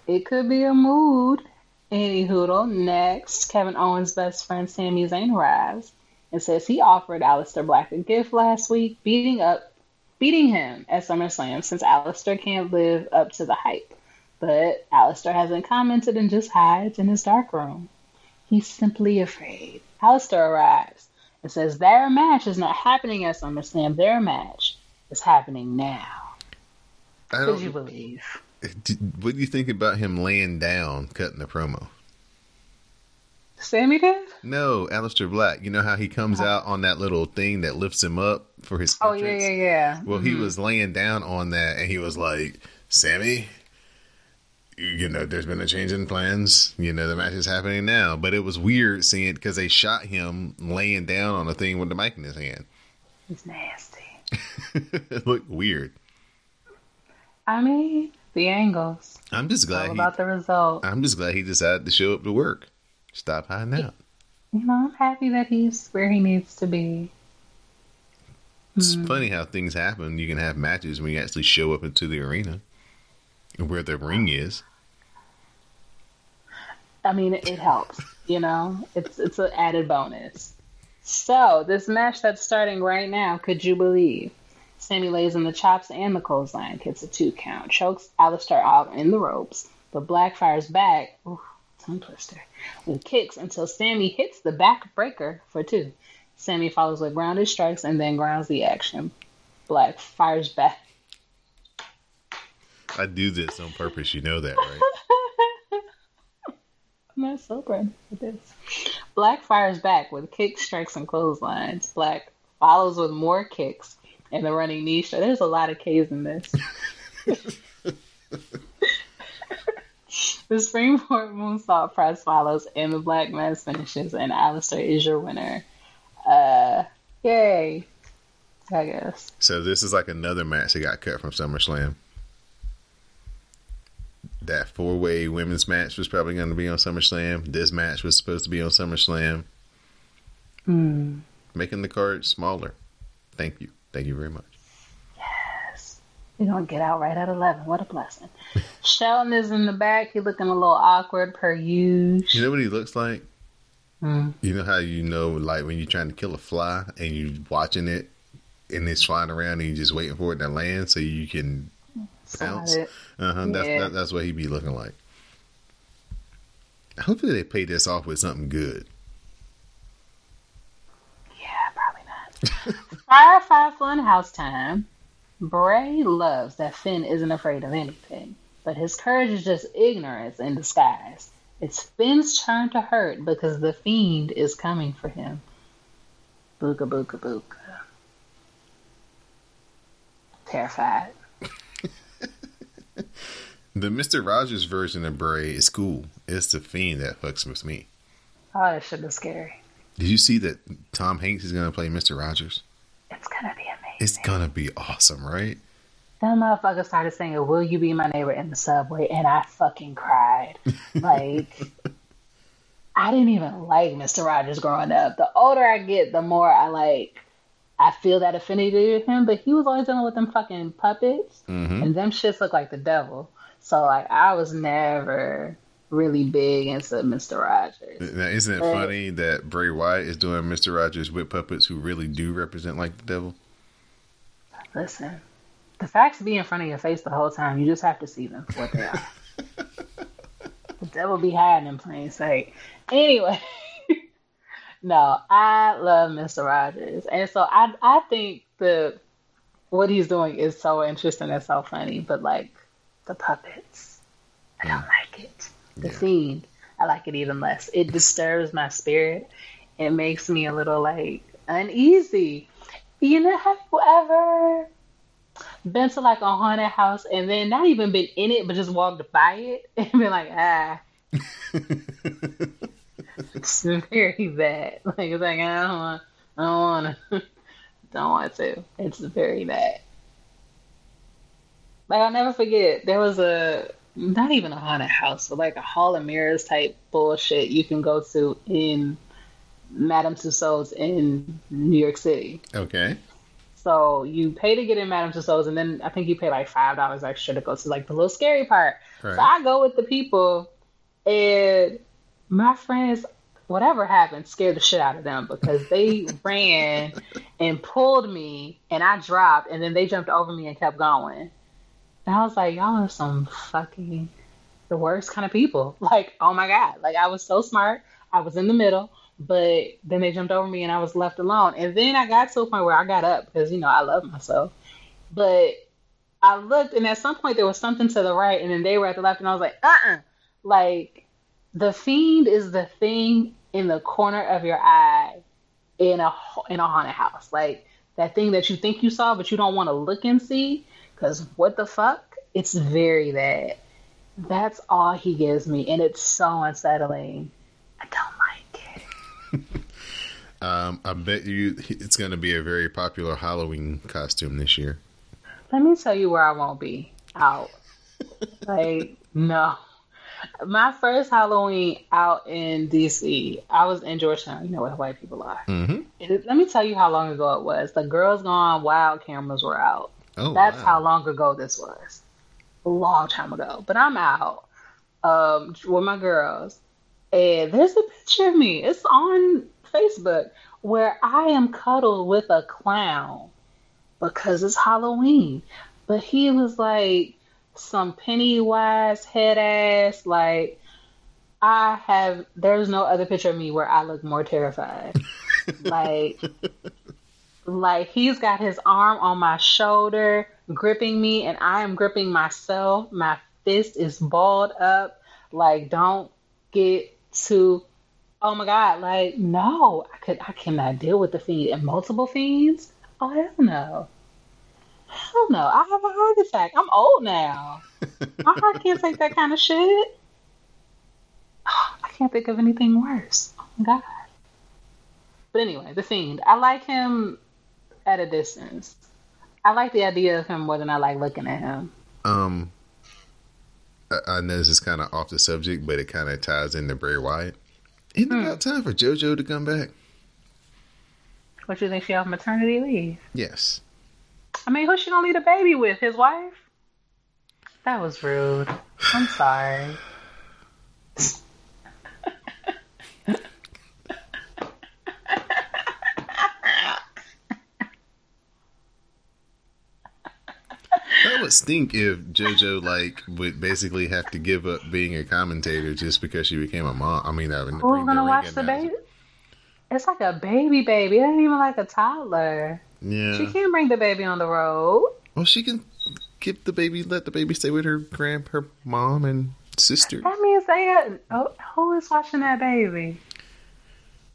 it could be a mood. Any hoodle. Next, Kevin Owens' best friend Sami Zayn arrives and says he offered Aleister Black a gift last week, beating up, beating him at SummerSlam since Aleister can't live up to the hype. But Aleister hasn't commented and just hides in his dark room. He's simply afraid. Aleister arrives and says their match is not happening at SummerSlam. Their match is happening now. I Could you believe? What do you think about him laying down, cutting the promo? Sami did? No, Aleister Black. You know how he comes oh. out on that little thing that lifts him up for his. Oh yeah, yeah, yeah. Well, he mm-hmm. was laying down on that, and he was like, "Sami, you know, there's been a change in plans. You know, the match is happening now." But it was weird seeing because they shot him laying down on a thing with the mic in his hand. He's nasty. it looked weird. I mean, the angles. I'm just It's all glad. He, about the result. I'm just glad he decided to show up to work. Stop hiding out. You know, I'm happy that he's where he needs to be. It's hmm. funny how things happen. You can have matches when you actually show up into the arena, and where the ring is. I mean, it, it helps. You know, it's it's an added bonus. So this match that's starting right now, could you believe? Sami lays in the chops and the clothesline, hits a two count, chokes Aleister out in the ropes, but Black fires back. Ooh, tongue twister. With kicks until Sami hits the back breaker for two. Sami follows with grounded strikes and then grounds the action. Black fires back. I do this on purpose. You know that, right? I'm not sober with this. Black fires back with kicks, strikes, and clotheslines. Black follows with more kicks and the running knee strike. There's a lot of K's in this. the springboard moonsault press follows, and the black mass finishes, and Aleister is your winner. Uh, yay! I guess. So this is like another match that got cut from SummerSlam. That four way women's match was probably going to be on SummerSlam. This match was supposed to be on SummerSlam. Making the card smaller. Thank you. Thank you very much. We're gonna get out right at eleven. What a blessing. Shelton is in the back. He's looking a little awkward per usual. You know what he looks like? Hmm. You know how you know, like when you're trying to kill a fly and you're watching it and it's flying around and you're just waiting for it to land so you can pounce. Uh huh. That's that, that's what he'd be looking like. Hopefully they pay this off with something good. Yeah, probably not. Firefly Funhouse time. Bray loves that Finn isn't afraid of anything, but his courage is just ignorance in disguise. It's Finn's turn to hurt because the fiend is coming for him. Booga booga booga. Terrified. The Mister Rogers version of Bray is cool. It's the fiend that fucks with me. Oh, that shit is scary. Did you see that Tom Hanks is gonna play Mister Rogers? It's gonna be amazing. It's gonna be awesome, right? That motherfucker started singing "Will You Be My Neighbor" in the subway, and I fucking cried. Like, I didn't even like Mister Rogers growing up. The older I get, the more I like. I feel that affinity with him, but he was always dealing with them fucking puppets, Mm-hmm. and them shits look like the devil. So like, I was never really big into Mister Rogers. Now, isn't it Right. funny that Bray Wyatt is doing Mister Rogers with puppets who really do represent like the devil? Listen, the facts be in front of your face the whole time. You just have to see them for what they are. the devil be hiding in plain sight. Anyway, no, I love Mr. Rogers, and so I I think the what he's doing is so interesting and so funny. But like the puppets, I don't like it. The Yeah. fiend, I like it even less. It disturbs my spirit. It makes me a little like uneasy. You know, have you ever been to like a haunted house and then not even been in it, but just walked by it and been like, ah, it's very bad. Like it's like I don't want, I don't want to, don't want to. It's very bad. Like I'll never forget. There was a not even a haunted house, but like a Hall of Mirrors type bullshit you can go to in Madame Tussauds in New York City. Okay. So you pay to get in Madame Tussauds, and then I think you pay like five dollars extra to go to like the little scary part. Right. So I go with the people, and my friends, whatever happened, scared the shit out of them because they ran and pulled me, and I dropped, and then they jumped over me and kept going. And I was like, y'all are some fucking the worst kind of people. Like, oh my god, like I was so smart, I was in the middle, but then they jumped over me and I was left alone. And then I got to a point where I got up because you know I love myself, but I looked and at some point there was something to the right and then they were at the left and I was like, uh uh Like the fiend is the thing in the corner of your eye in a in a haunted house. Like that thing that you think you saw but you don't want to look and see because what the fuck? It's very bad. That's all he gives me and it's so unsettling. I don't like it. Um, I bet you it's going to be a very popular Halloween costume this year. Let me tell you where I won't be out. like, no. My first Halloween out in DC, I was in Georgetown. You know where white people are. Mm-hmm. It- let me tell you how long ago it was. The Girls Gone Wild cameras were out. Oh, That's wow. how long ago this was. A long time ago. But I'm out um, with my girls. And there's a picture of me. It's on Facebook where I am cuddled with a clown because it's Halloween. But he was like some Pennywise head ass. Like, I have, there's no other picture of me where I look more terrified. like, like he's got his arm on my shoulder, gripping me, and I am gripping myself. My fist is balled up. Like, don't get too. Oh my god! Like, no, I could, I cannot deal with the fiend and multiple fiends. Oh hell no, hell no! I have a heart attack. I'm old now. My heart can't take that kind of shit. I can't think of anything worse. Oh my god. But anyway, the fiend. I like him at a distance. I like the idea of him more than I like looking at him. Um, I, I know this is kind of off the subject, but it kind of ties into Bray Wyatt. Isn't it about time for JoJo to come back? What you think she off maternity leave? Yes. I mean, who's she gonna leave the baby with? His wife? That was rude. I'm sorry. That would stink if JoJo like would basically have to give up being a commentator just because she became a mom. I mean, I who's gonna watch the baby? It's like a baby baby. It ain't even like a toddler. Yeah. She can't bring the baby on the road. Well, she can give the baby, let the baby stay with her grand, her mom and sister. That means they got, oh, who is watching that baby?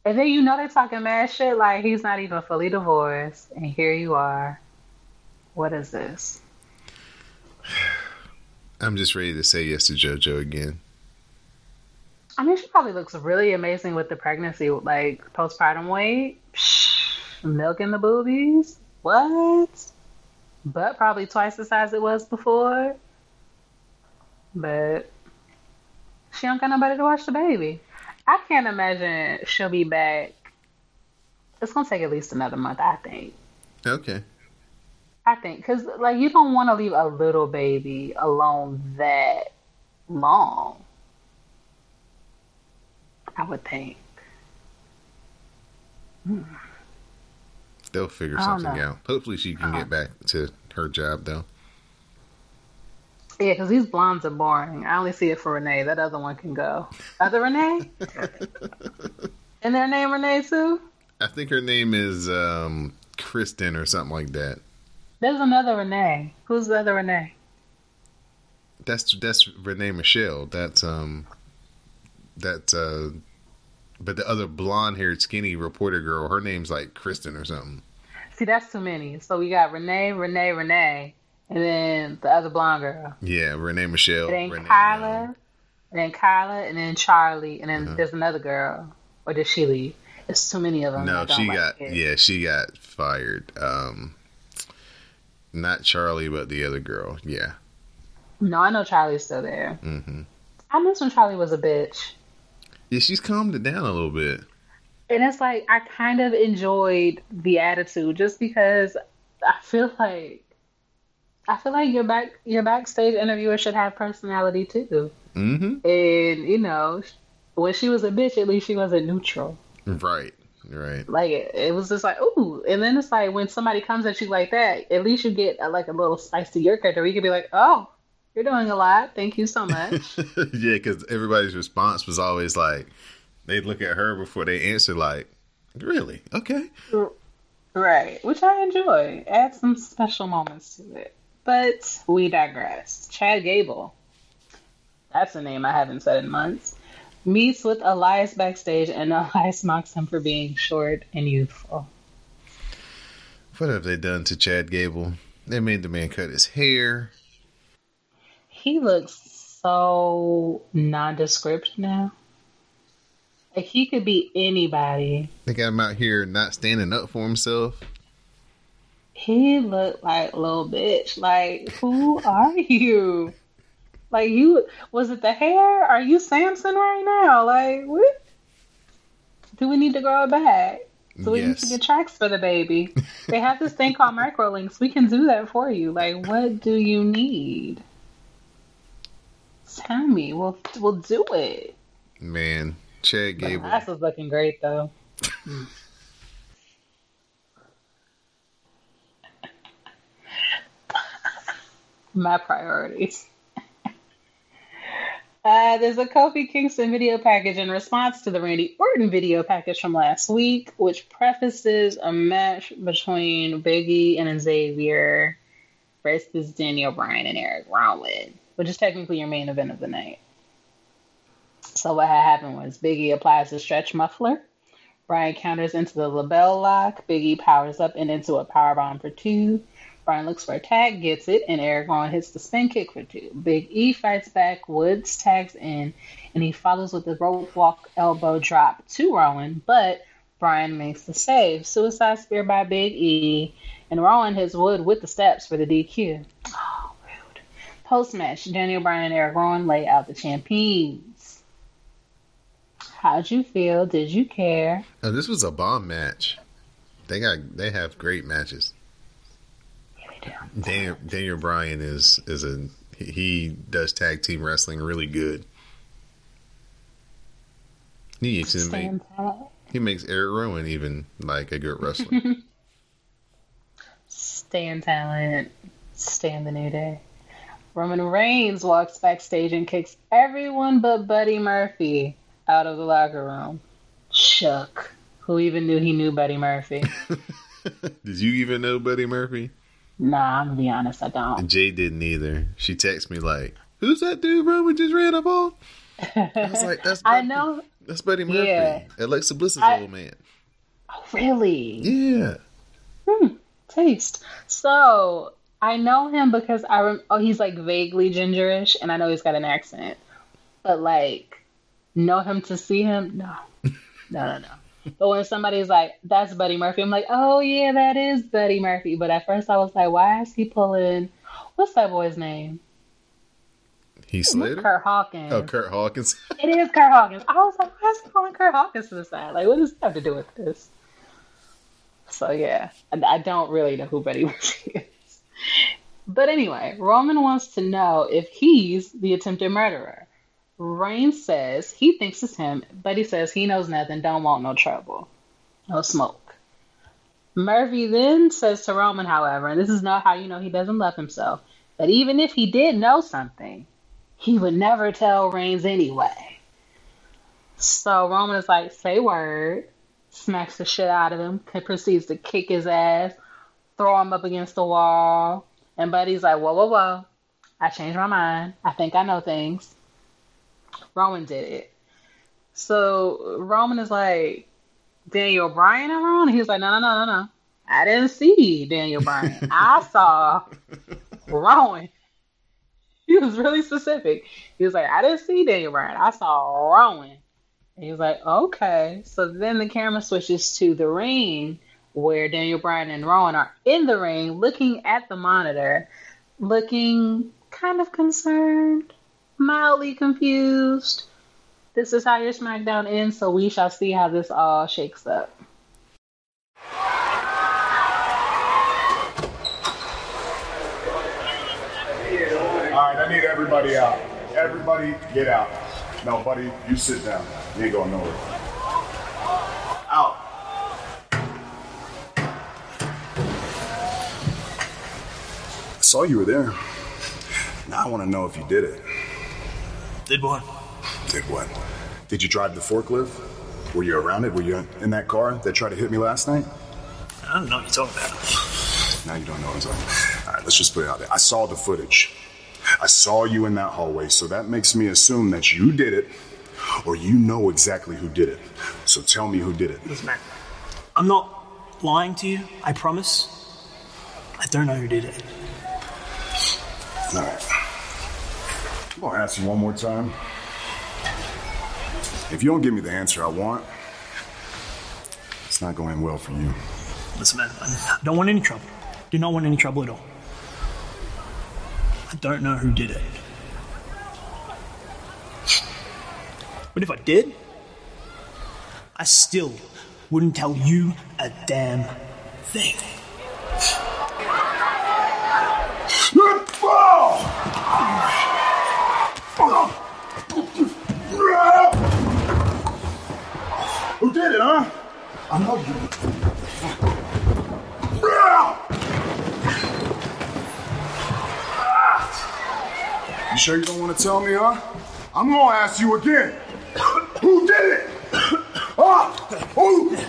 And then you know they're talking mad shit like he's not even fully divorced, and here you are. What is this? I'm just ready to say yes to JoJo again. I mean, she probably looks really amazing with the pregnancy, like postpartum weight, Psh, milk in the boobies. What? But probably twice the size it was before. But she don't got nobody to watch the baby. I can't imagine she'll be back. It's gonna take at least another month, I think. Okay. I think because like you don't want to leave a little baby alone that long. I would think. Hmm. They'll figure something know. out. Hopefully, she can get back to her job though. Yeah, because these blondes are boring. I only see it for Renee. That other one can go. Other Renee? and their name Renee too? I think her name is um, Kristen or something like that. There's another Renee. Who's the other Renee? That's that's Renee Michelle. That's um, that's uh, but the other blonde-haired, skinny reporter girl, her name's like Kristen or something. See, that's too many. So we got Renee, Renee, Renee, and then the other blonde girl. Yeah, Renee Michelle. And then Renee Kyla, Young. and then Kyla, and then Charly, and then Uh-huh. there's another girl. Or did she leave? It's too many of them. No, she like got it. yeah, she got fired. Um, not Charly, but the other girl. Yeah. No, I know Charly's still there. hmm I miss when Charly was a bitch. Yeah, she's calmed it down a little bit. And it's like I kind of enjoyed the attitude just because I feel like I feel like your back your backstage interviewer should have personality too. hmm And you know, when she was a bitch, at least she wasn't neutral. Right. Right. Like it, it was just like ooh, and then it's like when somebody comes at you like that, at least you get a, like a little spice to your character. You could be like, oh, you're doing a lot. Thank you so much. yeah, because everybody's response was always like, they'd look at her before they answer, like, really? Okay. Right, which I enjoy. Add some special moments to it. But we digress. Chad Gable, that's a name I haven't said in months, meets with Elias backstage, and Elias mocks him for being short and youthful. What have they done to Chad Gable? They made the man cut his hair. He looks so nondescript now. Like he could be anybody. They got him out here not standing up for himself. He looked like a little bitch. Like, who are you? Like you was it the hair? Are you Samson right now? Like what? Do we need to grow it back? Do we need to get tracks for the baby? they have this thing called microlinks. We can do that for you. Like, what do you need? Tell me. We'll we'll do it. Man, Chad The Gable. ass is looking great though. My priorities. Uh, there's a Kofi Kingston video package in response to the Randy Orton video package from last week, which prefaces a match between Biggie and Xavier versus Daniel Bryan and Eric Rowan, which is technically your main event of the night. So what had happened was Biggie applies the stretch muffler. Bryan counters into the LeBell Lock. Biggie powers up and into a powerbomb for two. Bryan looks for a tag, gets it, and Rowan hits the spin kick for two. Big E fights back. Woods tags in, and he follows with the rope walk elbow drop to Rowan, but Bryan makes the save. Suicide spear by Big E, and Rowan hits Wood with the steps for the DQ. Oh. Post match, Daniel Bryan and Eric Rowan lay out the champions. How'd you feel? Did you care? Oh, this was a bomb match. They got they have great matches. Yeah, they damn. Daniel, Daniel Bryan is is a he- does tag team wrestling really good. He to make, he makes Eric Rowan even like a good wrestler. Stand talent. Stand the new day. Roman Reigns walks backstage and kicks everyone but Buddy Murphy out of the locker room. Chuck, who even knew he knew Buddy Murphy? Did you even know Buddy Murphy? nah, I'm gonna be honest, I don't. Jay didn't either. She texted me like, "Who's that dude Roman just ran up on?" I was like, "That's I know. that's Buddy Murphy, Yeah. Alexa Bliss's I- old man." Really? Yeah, Hmm. taste. So I know him because I rem- oh he's like vaguely gingerish, and I know he's got an accent, but like know him to see him, no, no, no, no. But when somebody's like, "That's Buddy Murphy," I'm like, "Oh yeah, that is Buddy Murphy." But at first I was like, "Why is he pulling? What's that boy's name? Heath Slater. Curt Hawkins." Oh, Curt Hawkins. It is Curt Hawkins. I was like, why is he calling Curt Hawkins to the side? Like, what does that have to do with this? So yeah, I, I don't really know who Buddy Murphy is. But anyway, Roman wants to know if he's the attempted murderer. Reigns says he thinks it's him, but he says he knows nothing, don't want no trouble, no smoke. Murphy then says to Roman, however, and this is not how you know he doesn't love himself, that even if he did know something, he would never tell Reigns anyway. So Roman is like, say word, smacks the shit out of him, proceeds to kick his ass, throw him up against the wall. And Buddy's like, whoa, whoa, whoa. I changed my mind. I think I know things. Roman did it. So Roman is like, Daniel Bryan and? He's like, no, no, no, no, no. I didn't see Daniel Bryan. I saw Rowan. He was really specific. He was like, I didn't see Daniel Bryan. I saw Rowan. And he was like, okay. So then the camera switches to the ring where Daniel Bryan and Rowan are in the ring looking at the monitor, looking kind of concerned, mildly confused. This is how your SmackDown ends, so we shall see how this all shakes up. All right, I need everybody out. Everybody get out. No, buddy, you sit down. You ain't going nowhere. Saw you were there. Now I want to know if you did it. Did what? Did what? Did you drive the forklift? Were you around it? Were you in that car that tried to hit me last night? I don't know what you're talking about. Now you don't know what I'm talking about. All right, let's just put it out there. I saw the footage. I saw you in that hallway, so that makes me assume that you did it, or you know exactly who did it. So tell me who did it. Listen, man. I'm not lying to you. I promise. I don't know who did it. All right. I'm gonna ask you one more time. If you don't give me the answer I want, it's not going well for you. Listen, man. I don't want any trouble. Do not want any trouble at all. I don't know who did it. But if I did, I still wouldn't tell you a damn thing. Who did it, huh? I know you. You sure you don't want to tell me, huh? I'm gonna ask you again. Who did it? Huh? Who did it?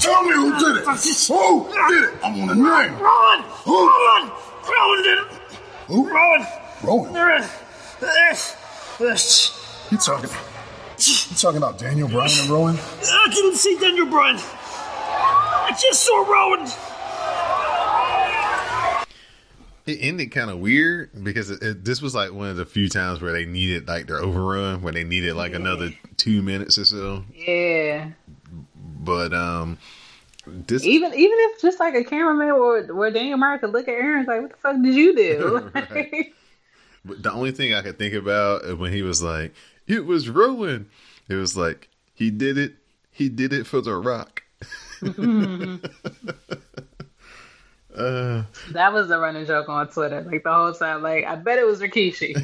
Tell me who did it. Who did it? I want a name. Rowan! Who? Did it! Who? Rowan! Rowan. There it is. You talking? You talking about Daniel Bryan and Rowan? I didn't see Daniel Bryan. I just saw Rowan. It ended kind of weird because it, it, this was like one of the few times where they needed like their overrun, where they needed like another two minutes or so. Yeah. But um, this Even even if just like a cameraman where where Daniel Bryan could look at Aaron's like, what the fuck did you do? Right. But the only thing I could think about when he was like, "It was Rowan," it was like he did it. He did it for the Rock. Uh, That was the running joke on Twitter, like the whole time. Like, I bet it was Rikishi.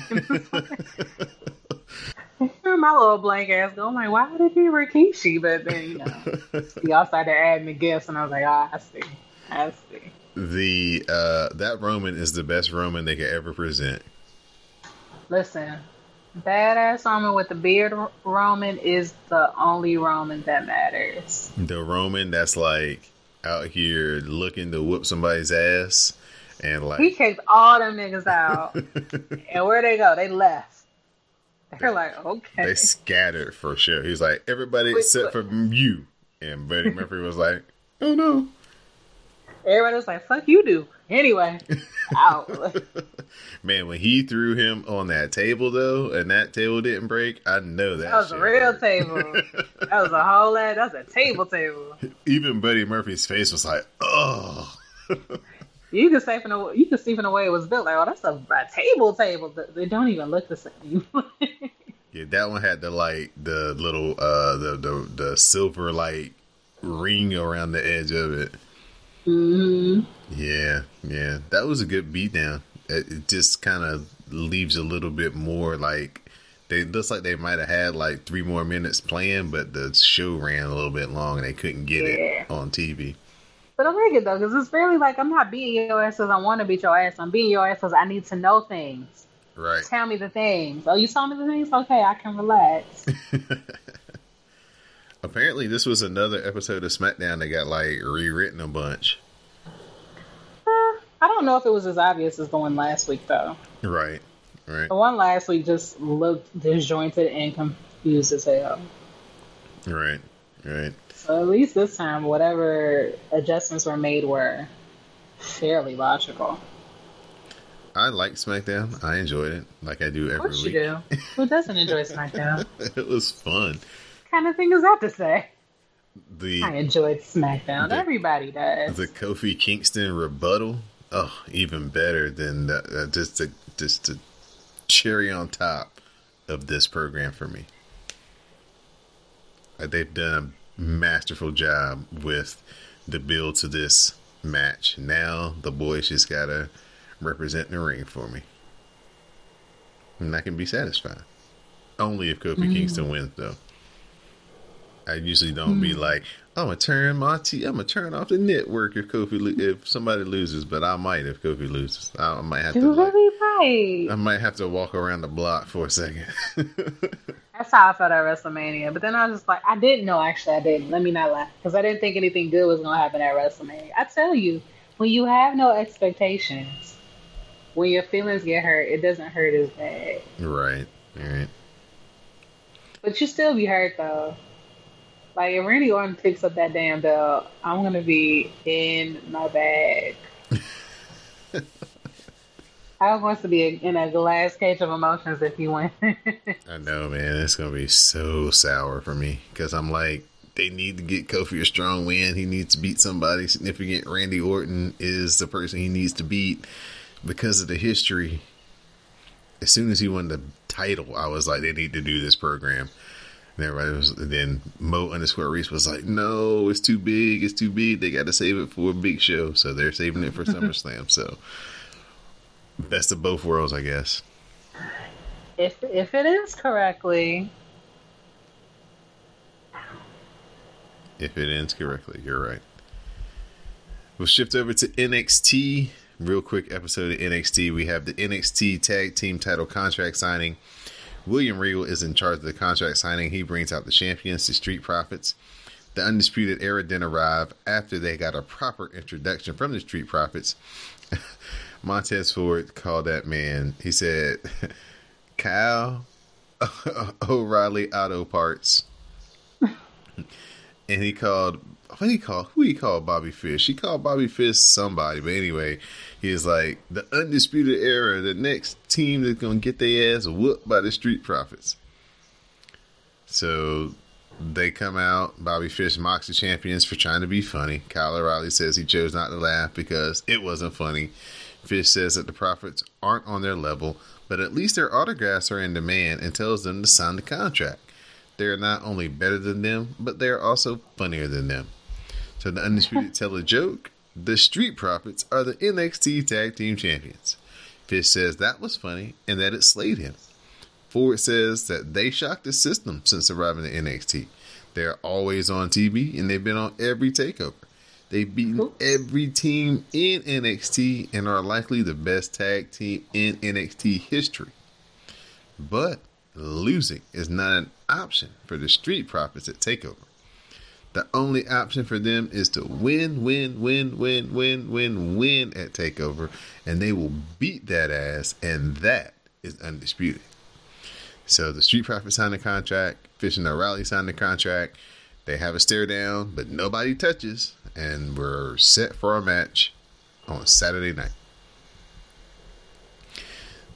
My little blank ass going like, why would it be Rikishi? But then, you know, y'all started adding the gifts, and I was like, oh, I see. I see. the uh, that Roman is the best Roman they could ever present. Listen, badass Roman with the beard Roman is the only Roman that matters. The Roman that's like out here looking to whoop somebody's ass, and like He kicked all them niggas out. and where they go? They left. They're like, okay. they scattered for sure. He's like everybody Quick, except for you, and Buddy Murphy was like, oh no. Everybody was like, fuck you do. Anyway, out. Man, when he threw him on that table though, and that table didn't break, I know that. That was a real hurt. table. That was a whole. That was a table table. Even Buddy Murphy's face was like, oh. You can say from the you can see from the way it was built. Like, oh, that's a, a table table. They don't even look the same. Yeah, that one had the like the little uh the the, the silver like ring around the edge of it. hmm Yeah, yeah, that was a good beatdown. It, it just kind of leaves a little bit more like they looks like they might have had like three more minutes playing, but the show ran a little bit long and they couldn't get Yeah. it on TV. But I like it though, because it's really like I'm not beating your ass because I want to beat your ass. I'm beating your ass because I need to know things. Right. Tell me the things. Oh, you told me the things. Okay, I can relax. Apparently, this was another episode of SmackDown that got like rewritten a bunch. Uh, I don't know if it was as obvious as the one last week though. Right. Right. The one last week just looked disjointed and confused as hell. Right. Right. At least this time, whatever adjustments were made were fairly logical. I like SmackDown. I enjoyed it, like I do Of every course week. you do. Who doesn't enjoy SmackDown? it was fun. kind of thing is that to say? The I enjoyed SmackDown. The- Everybody does. the Kofi Kingston rebuttal. Oh, even better than the, uh, just the just the cherry on top of this program for me. Uh, They've done a masterful job with the build to this match. Now the boys just gotta represent the ring for me, and I can be satisfied. Only if Kofi mm. Kingston wins, though. I usually don't be mm. like, I'm gonna turn my t- I'm gonna turn off the network if Kofi lo- if somebody loses, but I might if Kofi loses. I might have to You like, really right. I might have to walk around the block for a second. That's how I felt at WrestleMania. But then I was just like, I didn't know. Actually, I didn't. Let me not lie, because I didn't think anything good was gonna happen at WrestleMania. I tell you, when you have no expectations, when your feelings get hurt, it doesn't hurt as bad. right, right. But you still be hurt though. Like if Randy Orton picks up that damn belt, I'm gonna be in my bag. I want to be in a glass cage of emotions if he wins. I know, man. It's gonna be so sour for me because I'm like, they need to get Kofi a strong win. He needs to beat somebody significant. Randy Orton is the person he needs to beat because of the history. As soon as he won the title, I was like, they need to do this program. And everybody was, and then Mo underscore Reese was like, no, it's too big. It's too big. They got to save it for a big show. So they're saving it for SummerSlam. So best of both worlds, I guess. if if it is correctly, if it ends correctly. You're right. We'll shift over to NXT. Real quick episode of NXT. We have the NXT Tag Team Title contract signing. William Regal is in charge of the contract signing. He brings out the champions, the Street Profits. The Undisputed Era then arrive after they got a proper introduction from the Street Profits. Montez Ford called that man. He said, Kyle O'Reilly Auto Parts and he called what he called who he called Bobby Fish. He called Bobby Fish somebody, but anyway, he was like the undisputed era, the next team that's gonna get their ass whooped by the Street Profits. So they come out. Bobby Fish mocks the champions for trying to be funny. Kyle O'Reilly says he chose not to laugh because it wasn't funny. Fish says that the Profits aren't on their level, but at least their autographs are in demand and tells them to sign the contract. They're not only better than them, but they're also funnier than them. So the Undisputed tell a joke, The Street Profits are the NXT Tag Team Champions. Fish says that was funny and that it slayed him. Ford says that they shocked the system since arriving at NXT. They're always on TV and they've been on every takeover. They've beaten every team in NXT and are likely the best tag team in NXT history. But losing is not an option for the Street Profits at TakeOver. The only option for them is to win, win, win, win, win, win, win at TakeOver, and they will beat that ass, and that is undisputed. So the Street Profits signed a contract, Fish and O'Reilly signed a contract. They have a stare down, but nobody touches, and we're set for a match on Saturday night.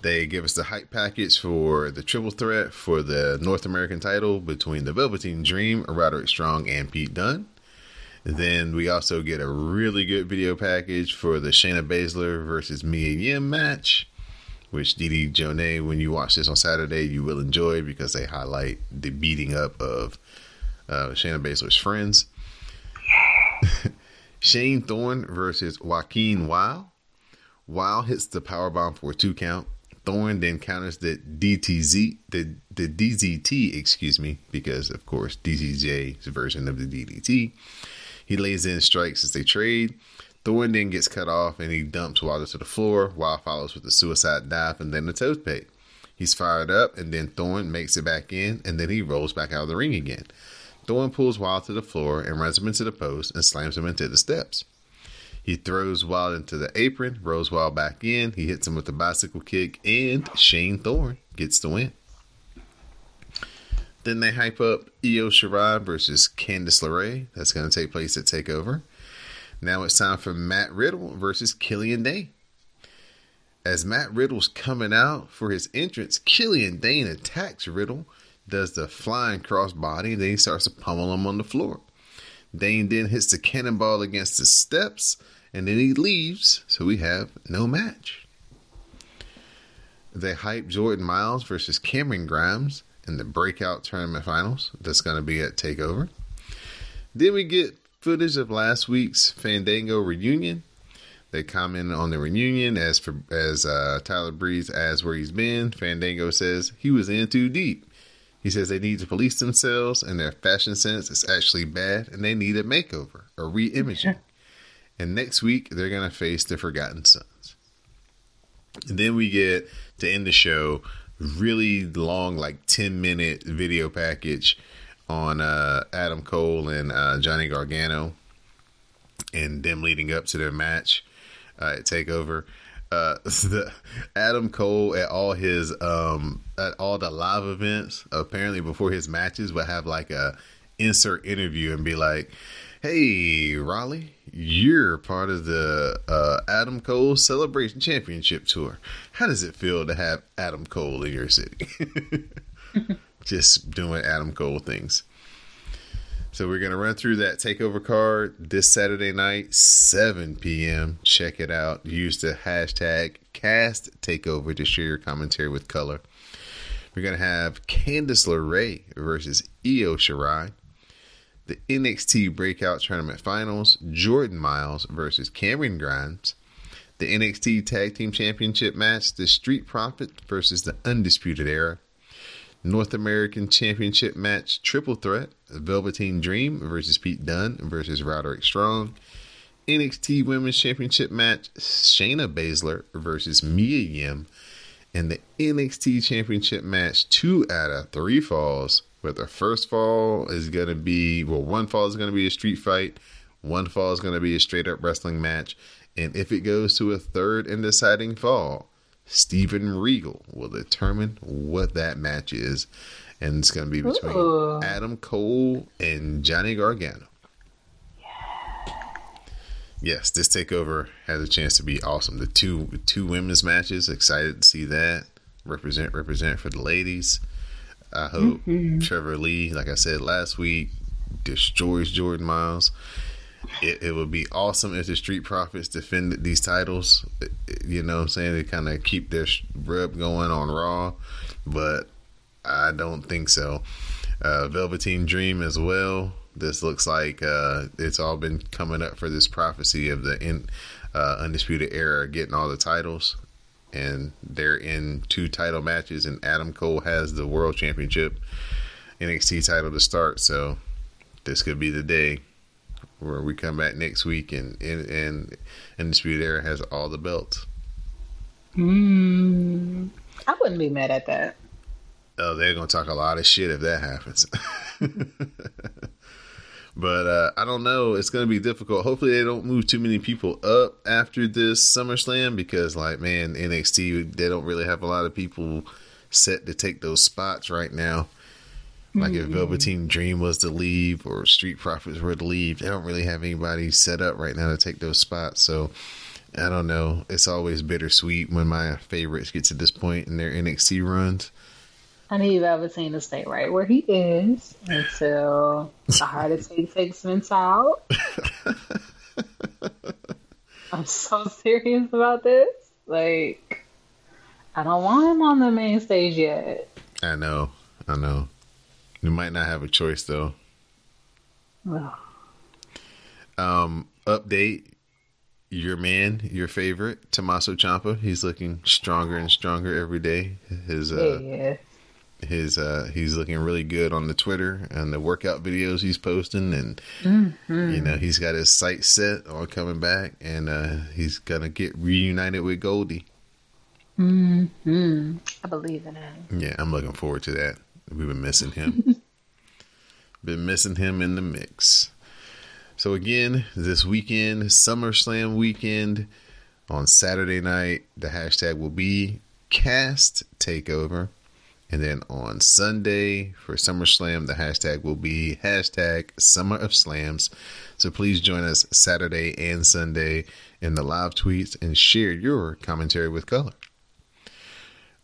They give us the hype package for the triple threat for the North American title between the Velveteen Dream, Roderick Strong, and Pete Dunne. Then we also get a really good video package for the Shayna Baszler versus Mia Yim match, which Dee Dee Jonee, when you watch this on Saturday, you will enjoy because they highlight the beating up of uh, Shayna Baszler's friends. Shane Thorne versus Joaquin Wilde. Wilde hits the power bomb for a two count. Thorne then counters the DTZ, the the DZT, excuse me, because of course DZJ's version of the DDT. He lays in strikes as they trade. Thorne then gets cut off and he dumps Wilder to the floor. Wilde follows with the suicide dive and then the toes peg. He's fired up and then Thorne makes it back in and then he rolls back out of the ring again. Thorne pulls Wilder to the floor and runs him into the post and slams him into the steps. He throws Wilde into the apron, rolls Wilde back in. He hits him with the bicycle kick, and Shane Thorne gets the win. Then they hype up Io Shirai versus Candice LeRae. That's going to take place at TakeOver. Now it's time for Matt Riddle versus Killian Dain. As Matt Riddle's coming out for his entrance, Killian Dain attacks Riddle, does the flying crossbody, and then he starts to pummel him on the floor. Dain then hits the cannonball against the steps, and then he leaves, so we have no match. They hype Jordan Myles versus Cameron Grimes in the breakout tournament finals. That's going to be at TakeOver. Then we get footage of last week's Fandango reunion. They comment on the reunion as for as uh, Tyler Breeze asks where he's been. Fandango says he was in too deep. He says they need to police themselves and their fashion sense is actually bad and they need a makeover, a re-imaging. and next week they're gonna face the Forgotten Sons. And then we get to end the show really long, like ten minute video package on uh, Adam Cole and uh, Johnny Gargano, and them leading up to their match uh, at Takeover. Uh, the Adam Cole at all his um at all the live events apparently before his matches would have like a insert interview and be like, "Hey Raleigh, you're part of the uh, Adam Cole Celebration Championship tour. How does it feel to have Adam Cole in your city?" Just doing Adam Cole things. So we're gonna run through that takeover card this Saturday night, 7 p.m. Check it out. Use the hashtag cast takeover to share your commentary with color. We're gonna have Candice LeRae versus Io Shirai. The NXT Breakout Tournament Finals, Jordan Myles versus Cameron Grimes. The NXT Tag Team Championship match, The Street Profit versus the Undisputed Era. North American Championship match triple threat Velveteen Dream versus Pete Dunne versus Roderick Strong. NXT Women's Championship match Shayna Baszler versus Mia Yim. And the NXT Championship match two out of three falls. Where the first fall is going to be, well, one fall is going to be a street fight, one fall is going to be a straight up wrestling match. And if it goes to a third and deciding fall, Steven Regal will determine what that match is. And it's going to be between Ooh. Adam Cole and Johnny Gargano. Yes, this takeover has a chance to be awesome. The two two women's matches, excited to see that. Represent represent for the ladies. I hope mm-hmm. Trevor Lee, like I said last week, destroys Jordan Myles. It, it would be awesome if the Street Profits defended these titles. It- it- You know what I'm saying? They kind of keep their rub going on Raw, but I don't think so. Uh, Velveteen Dream as well. This looks like uh, it's all been coming up for this prophecy of the in, uh, undisputed era getting all the titles, and they're in two title matches, and Adam Cole has the world championship NXT title to start. So this could be the day where we come back next week and and, and undisputed era has all the belts. Mm, I wouldn't be mad at that. Oh, they're gonna talk a lot of shit if that happens. but uh, I don't know. It's gonna be difficult. Hopefully, they don't move too many people up after this SummerSlam because, like, man, NXT they don't really have a lot of people set to take those spots right now. Like if mm-hmm. Velveteen Dream was to leave or Street Profits were to leave, they don't really have anybody set up right now to take those spots. So I don't know. It's always bittersweet when my favorites get to this point in their NXT runs. I need Velveteen to stay right where he is until the heart attack takes Vince out. I'm so serious about this. Like, I don't want him on the main stage yet. I know. I know. You might not have a choice though. Ugh. Um, update. Your man, your favorite, Tommaso Ciampa. He's looking stronger and stronger every day. His uh, yeah. his uh, he's looking really good on the Twitter and the workout videos he's posting, and Mhm. you know he's got his sights set on coming back, and uh, he's gonna get reunited with Goldie. hmm I believe in it. Yeah, I'm looking forward to that. We've been missing him. been missing him in the mix. So again, this weekend, SummerSlam weekend, on Saturday night, the hashtag will be Cast Takeover. And then on Sunday for SummerSlam, the hashtag will be hashtag Summer of Slams. So please join us Saturday and Sunday in the live tweets and share your commentary with color.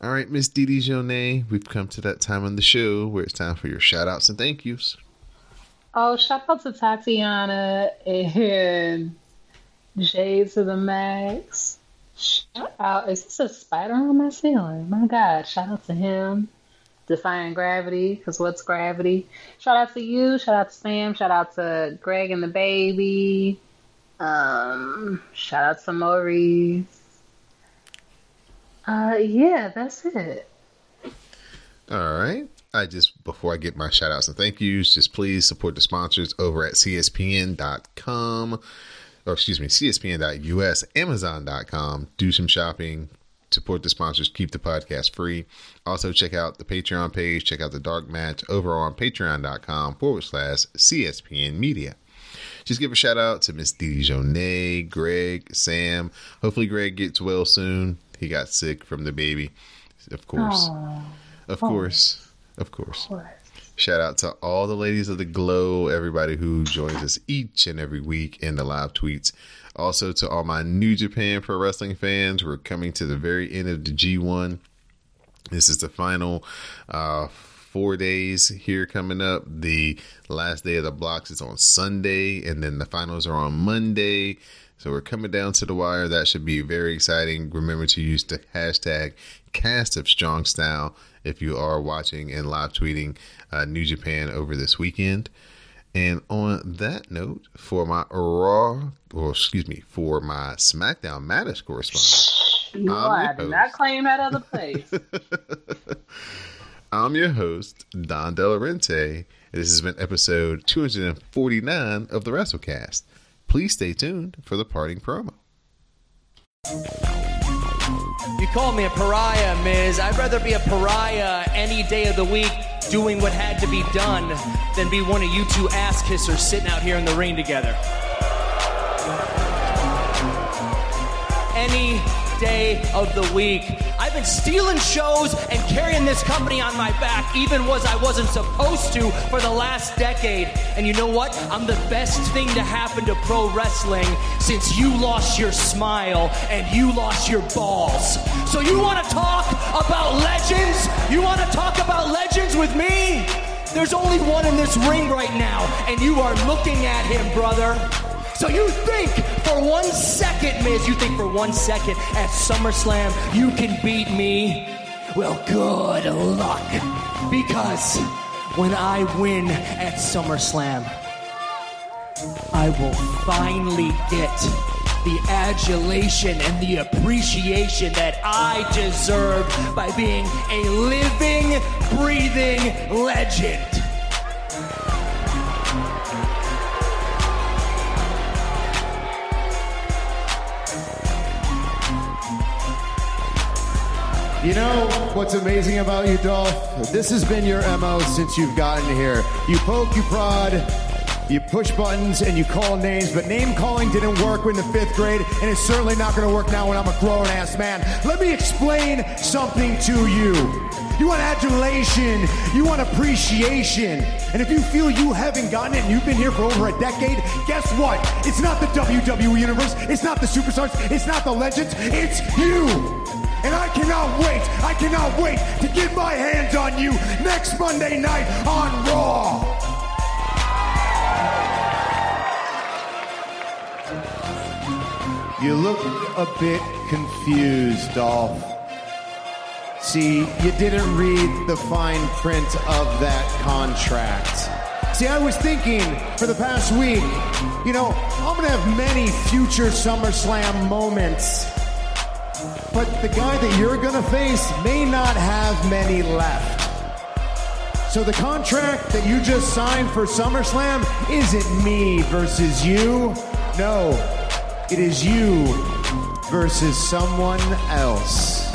All right, Miss Dee Dee Jonee, we've come to that time on the show where it's time for your shout outs and thank yous. Oh, shout out to Tatiana and Jade to the max. Shout out. Is this a spider on my ceiling? My God. Shout out to him. Defying gravity, because what's gravity? Shout out to you. Shout out to Sam. Shout out to Greg and the baby. Um, shout out to Maurice. Uh, yeah, that's it. All right. I just, before I get my shout outs and thank yous, just please support the sponsors over at CSPN.com, or excuse me, CSPN.us, Amazon.com. Do some shopping, support the sponsors, keep the podcast free. Also, check out the Patreon page, check out the Dark Match over on patreon.com forward slash CSPN Media. Just give a shout out to Miss Dee Dee Greg, Sam. Hopefully, Greg gets well soon. He got sick from the baby, of course. Aw. Of Oh. course. Of course. Of course. Shout out to all the ladies of the glow, everybody who joins us each and every week in the live tweets. Also to all my New Japan Pro Wrestling fans, we're coming to the very end of the G1. This is the final uh, four days here coming up. The last day of the blocks is on Sunday, and then the finals are on Monday. So we're coming down to the wire. That should be very exciting. Remember to use the hashtag cast of strong style if you are watching and live tweeting uh, New Japan over this weekend. And on that note, for my Raw, or excuse me, for my SmackDown Matters correspondent, your I did not claim that other place. I'm your host, Don Delarente. This has been episode 249 of the WrassleCast. Please stay tuned for the parting promo. You call me a pariah, Miz. I'd rather be a pariah any day of the week doing what had to be done than be one of you two ass kissers sitting out here in the rain together. Any day of the week. Been stealing shows and carrying this company on my back, even was I wasn't supposed to for the last decade. And you know what? I'm the best thing to happen to pro wrestling since you lost your smile and you lost your balls. So you want to talk about legends? You want to talk about legends with me? There's only one in this ring right now, and you are looking at him, brother. So you think for one second, Miz, you think for one second at SummerSlam you can beat me? Well, good luck. Because when I win at SummerSlam, I will finally get the adulation and the appreciation that I deserve by being a living, breathing legend. You know what's amazing about you, Dolph? This has been your MO since you've gotten here. You poke, you prod, you push buttons, and you call names, but name calling didn't work in the fifth grade, and it's certainly not going to work now when I'm a grown ass man. Let me explain something to you. You want adulation, you want appreciation. And if you feel you haven't gotten it and you've been here for over a decade, guess what? It's not the WWE Universe, it's not the superstars, it's not the legends, it's you. And I cannot wait, I cannot wait to get my hands on you next Monday night on Raw. You look a bit confused, Dolph. See, you didn't read the fine print of that contract. See, I was thinking for the past week, you know, I'm gonna have many future SummerSlam moments. But the guy that you're gonna face may not have many left. So the contract that you just signed for SummerSlam isn't me versus you. No, it is you versus someone else.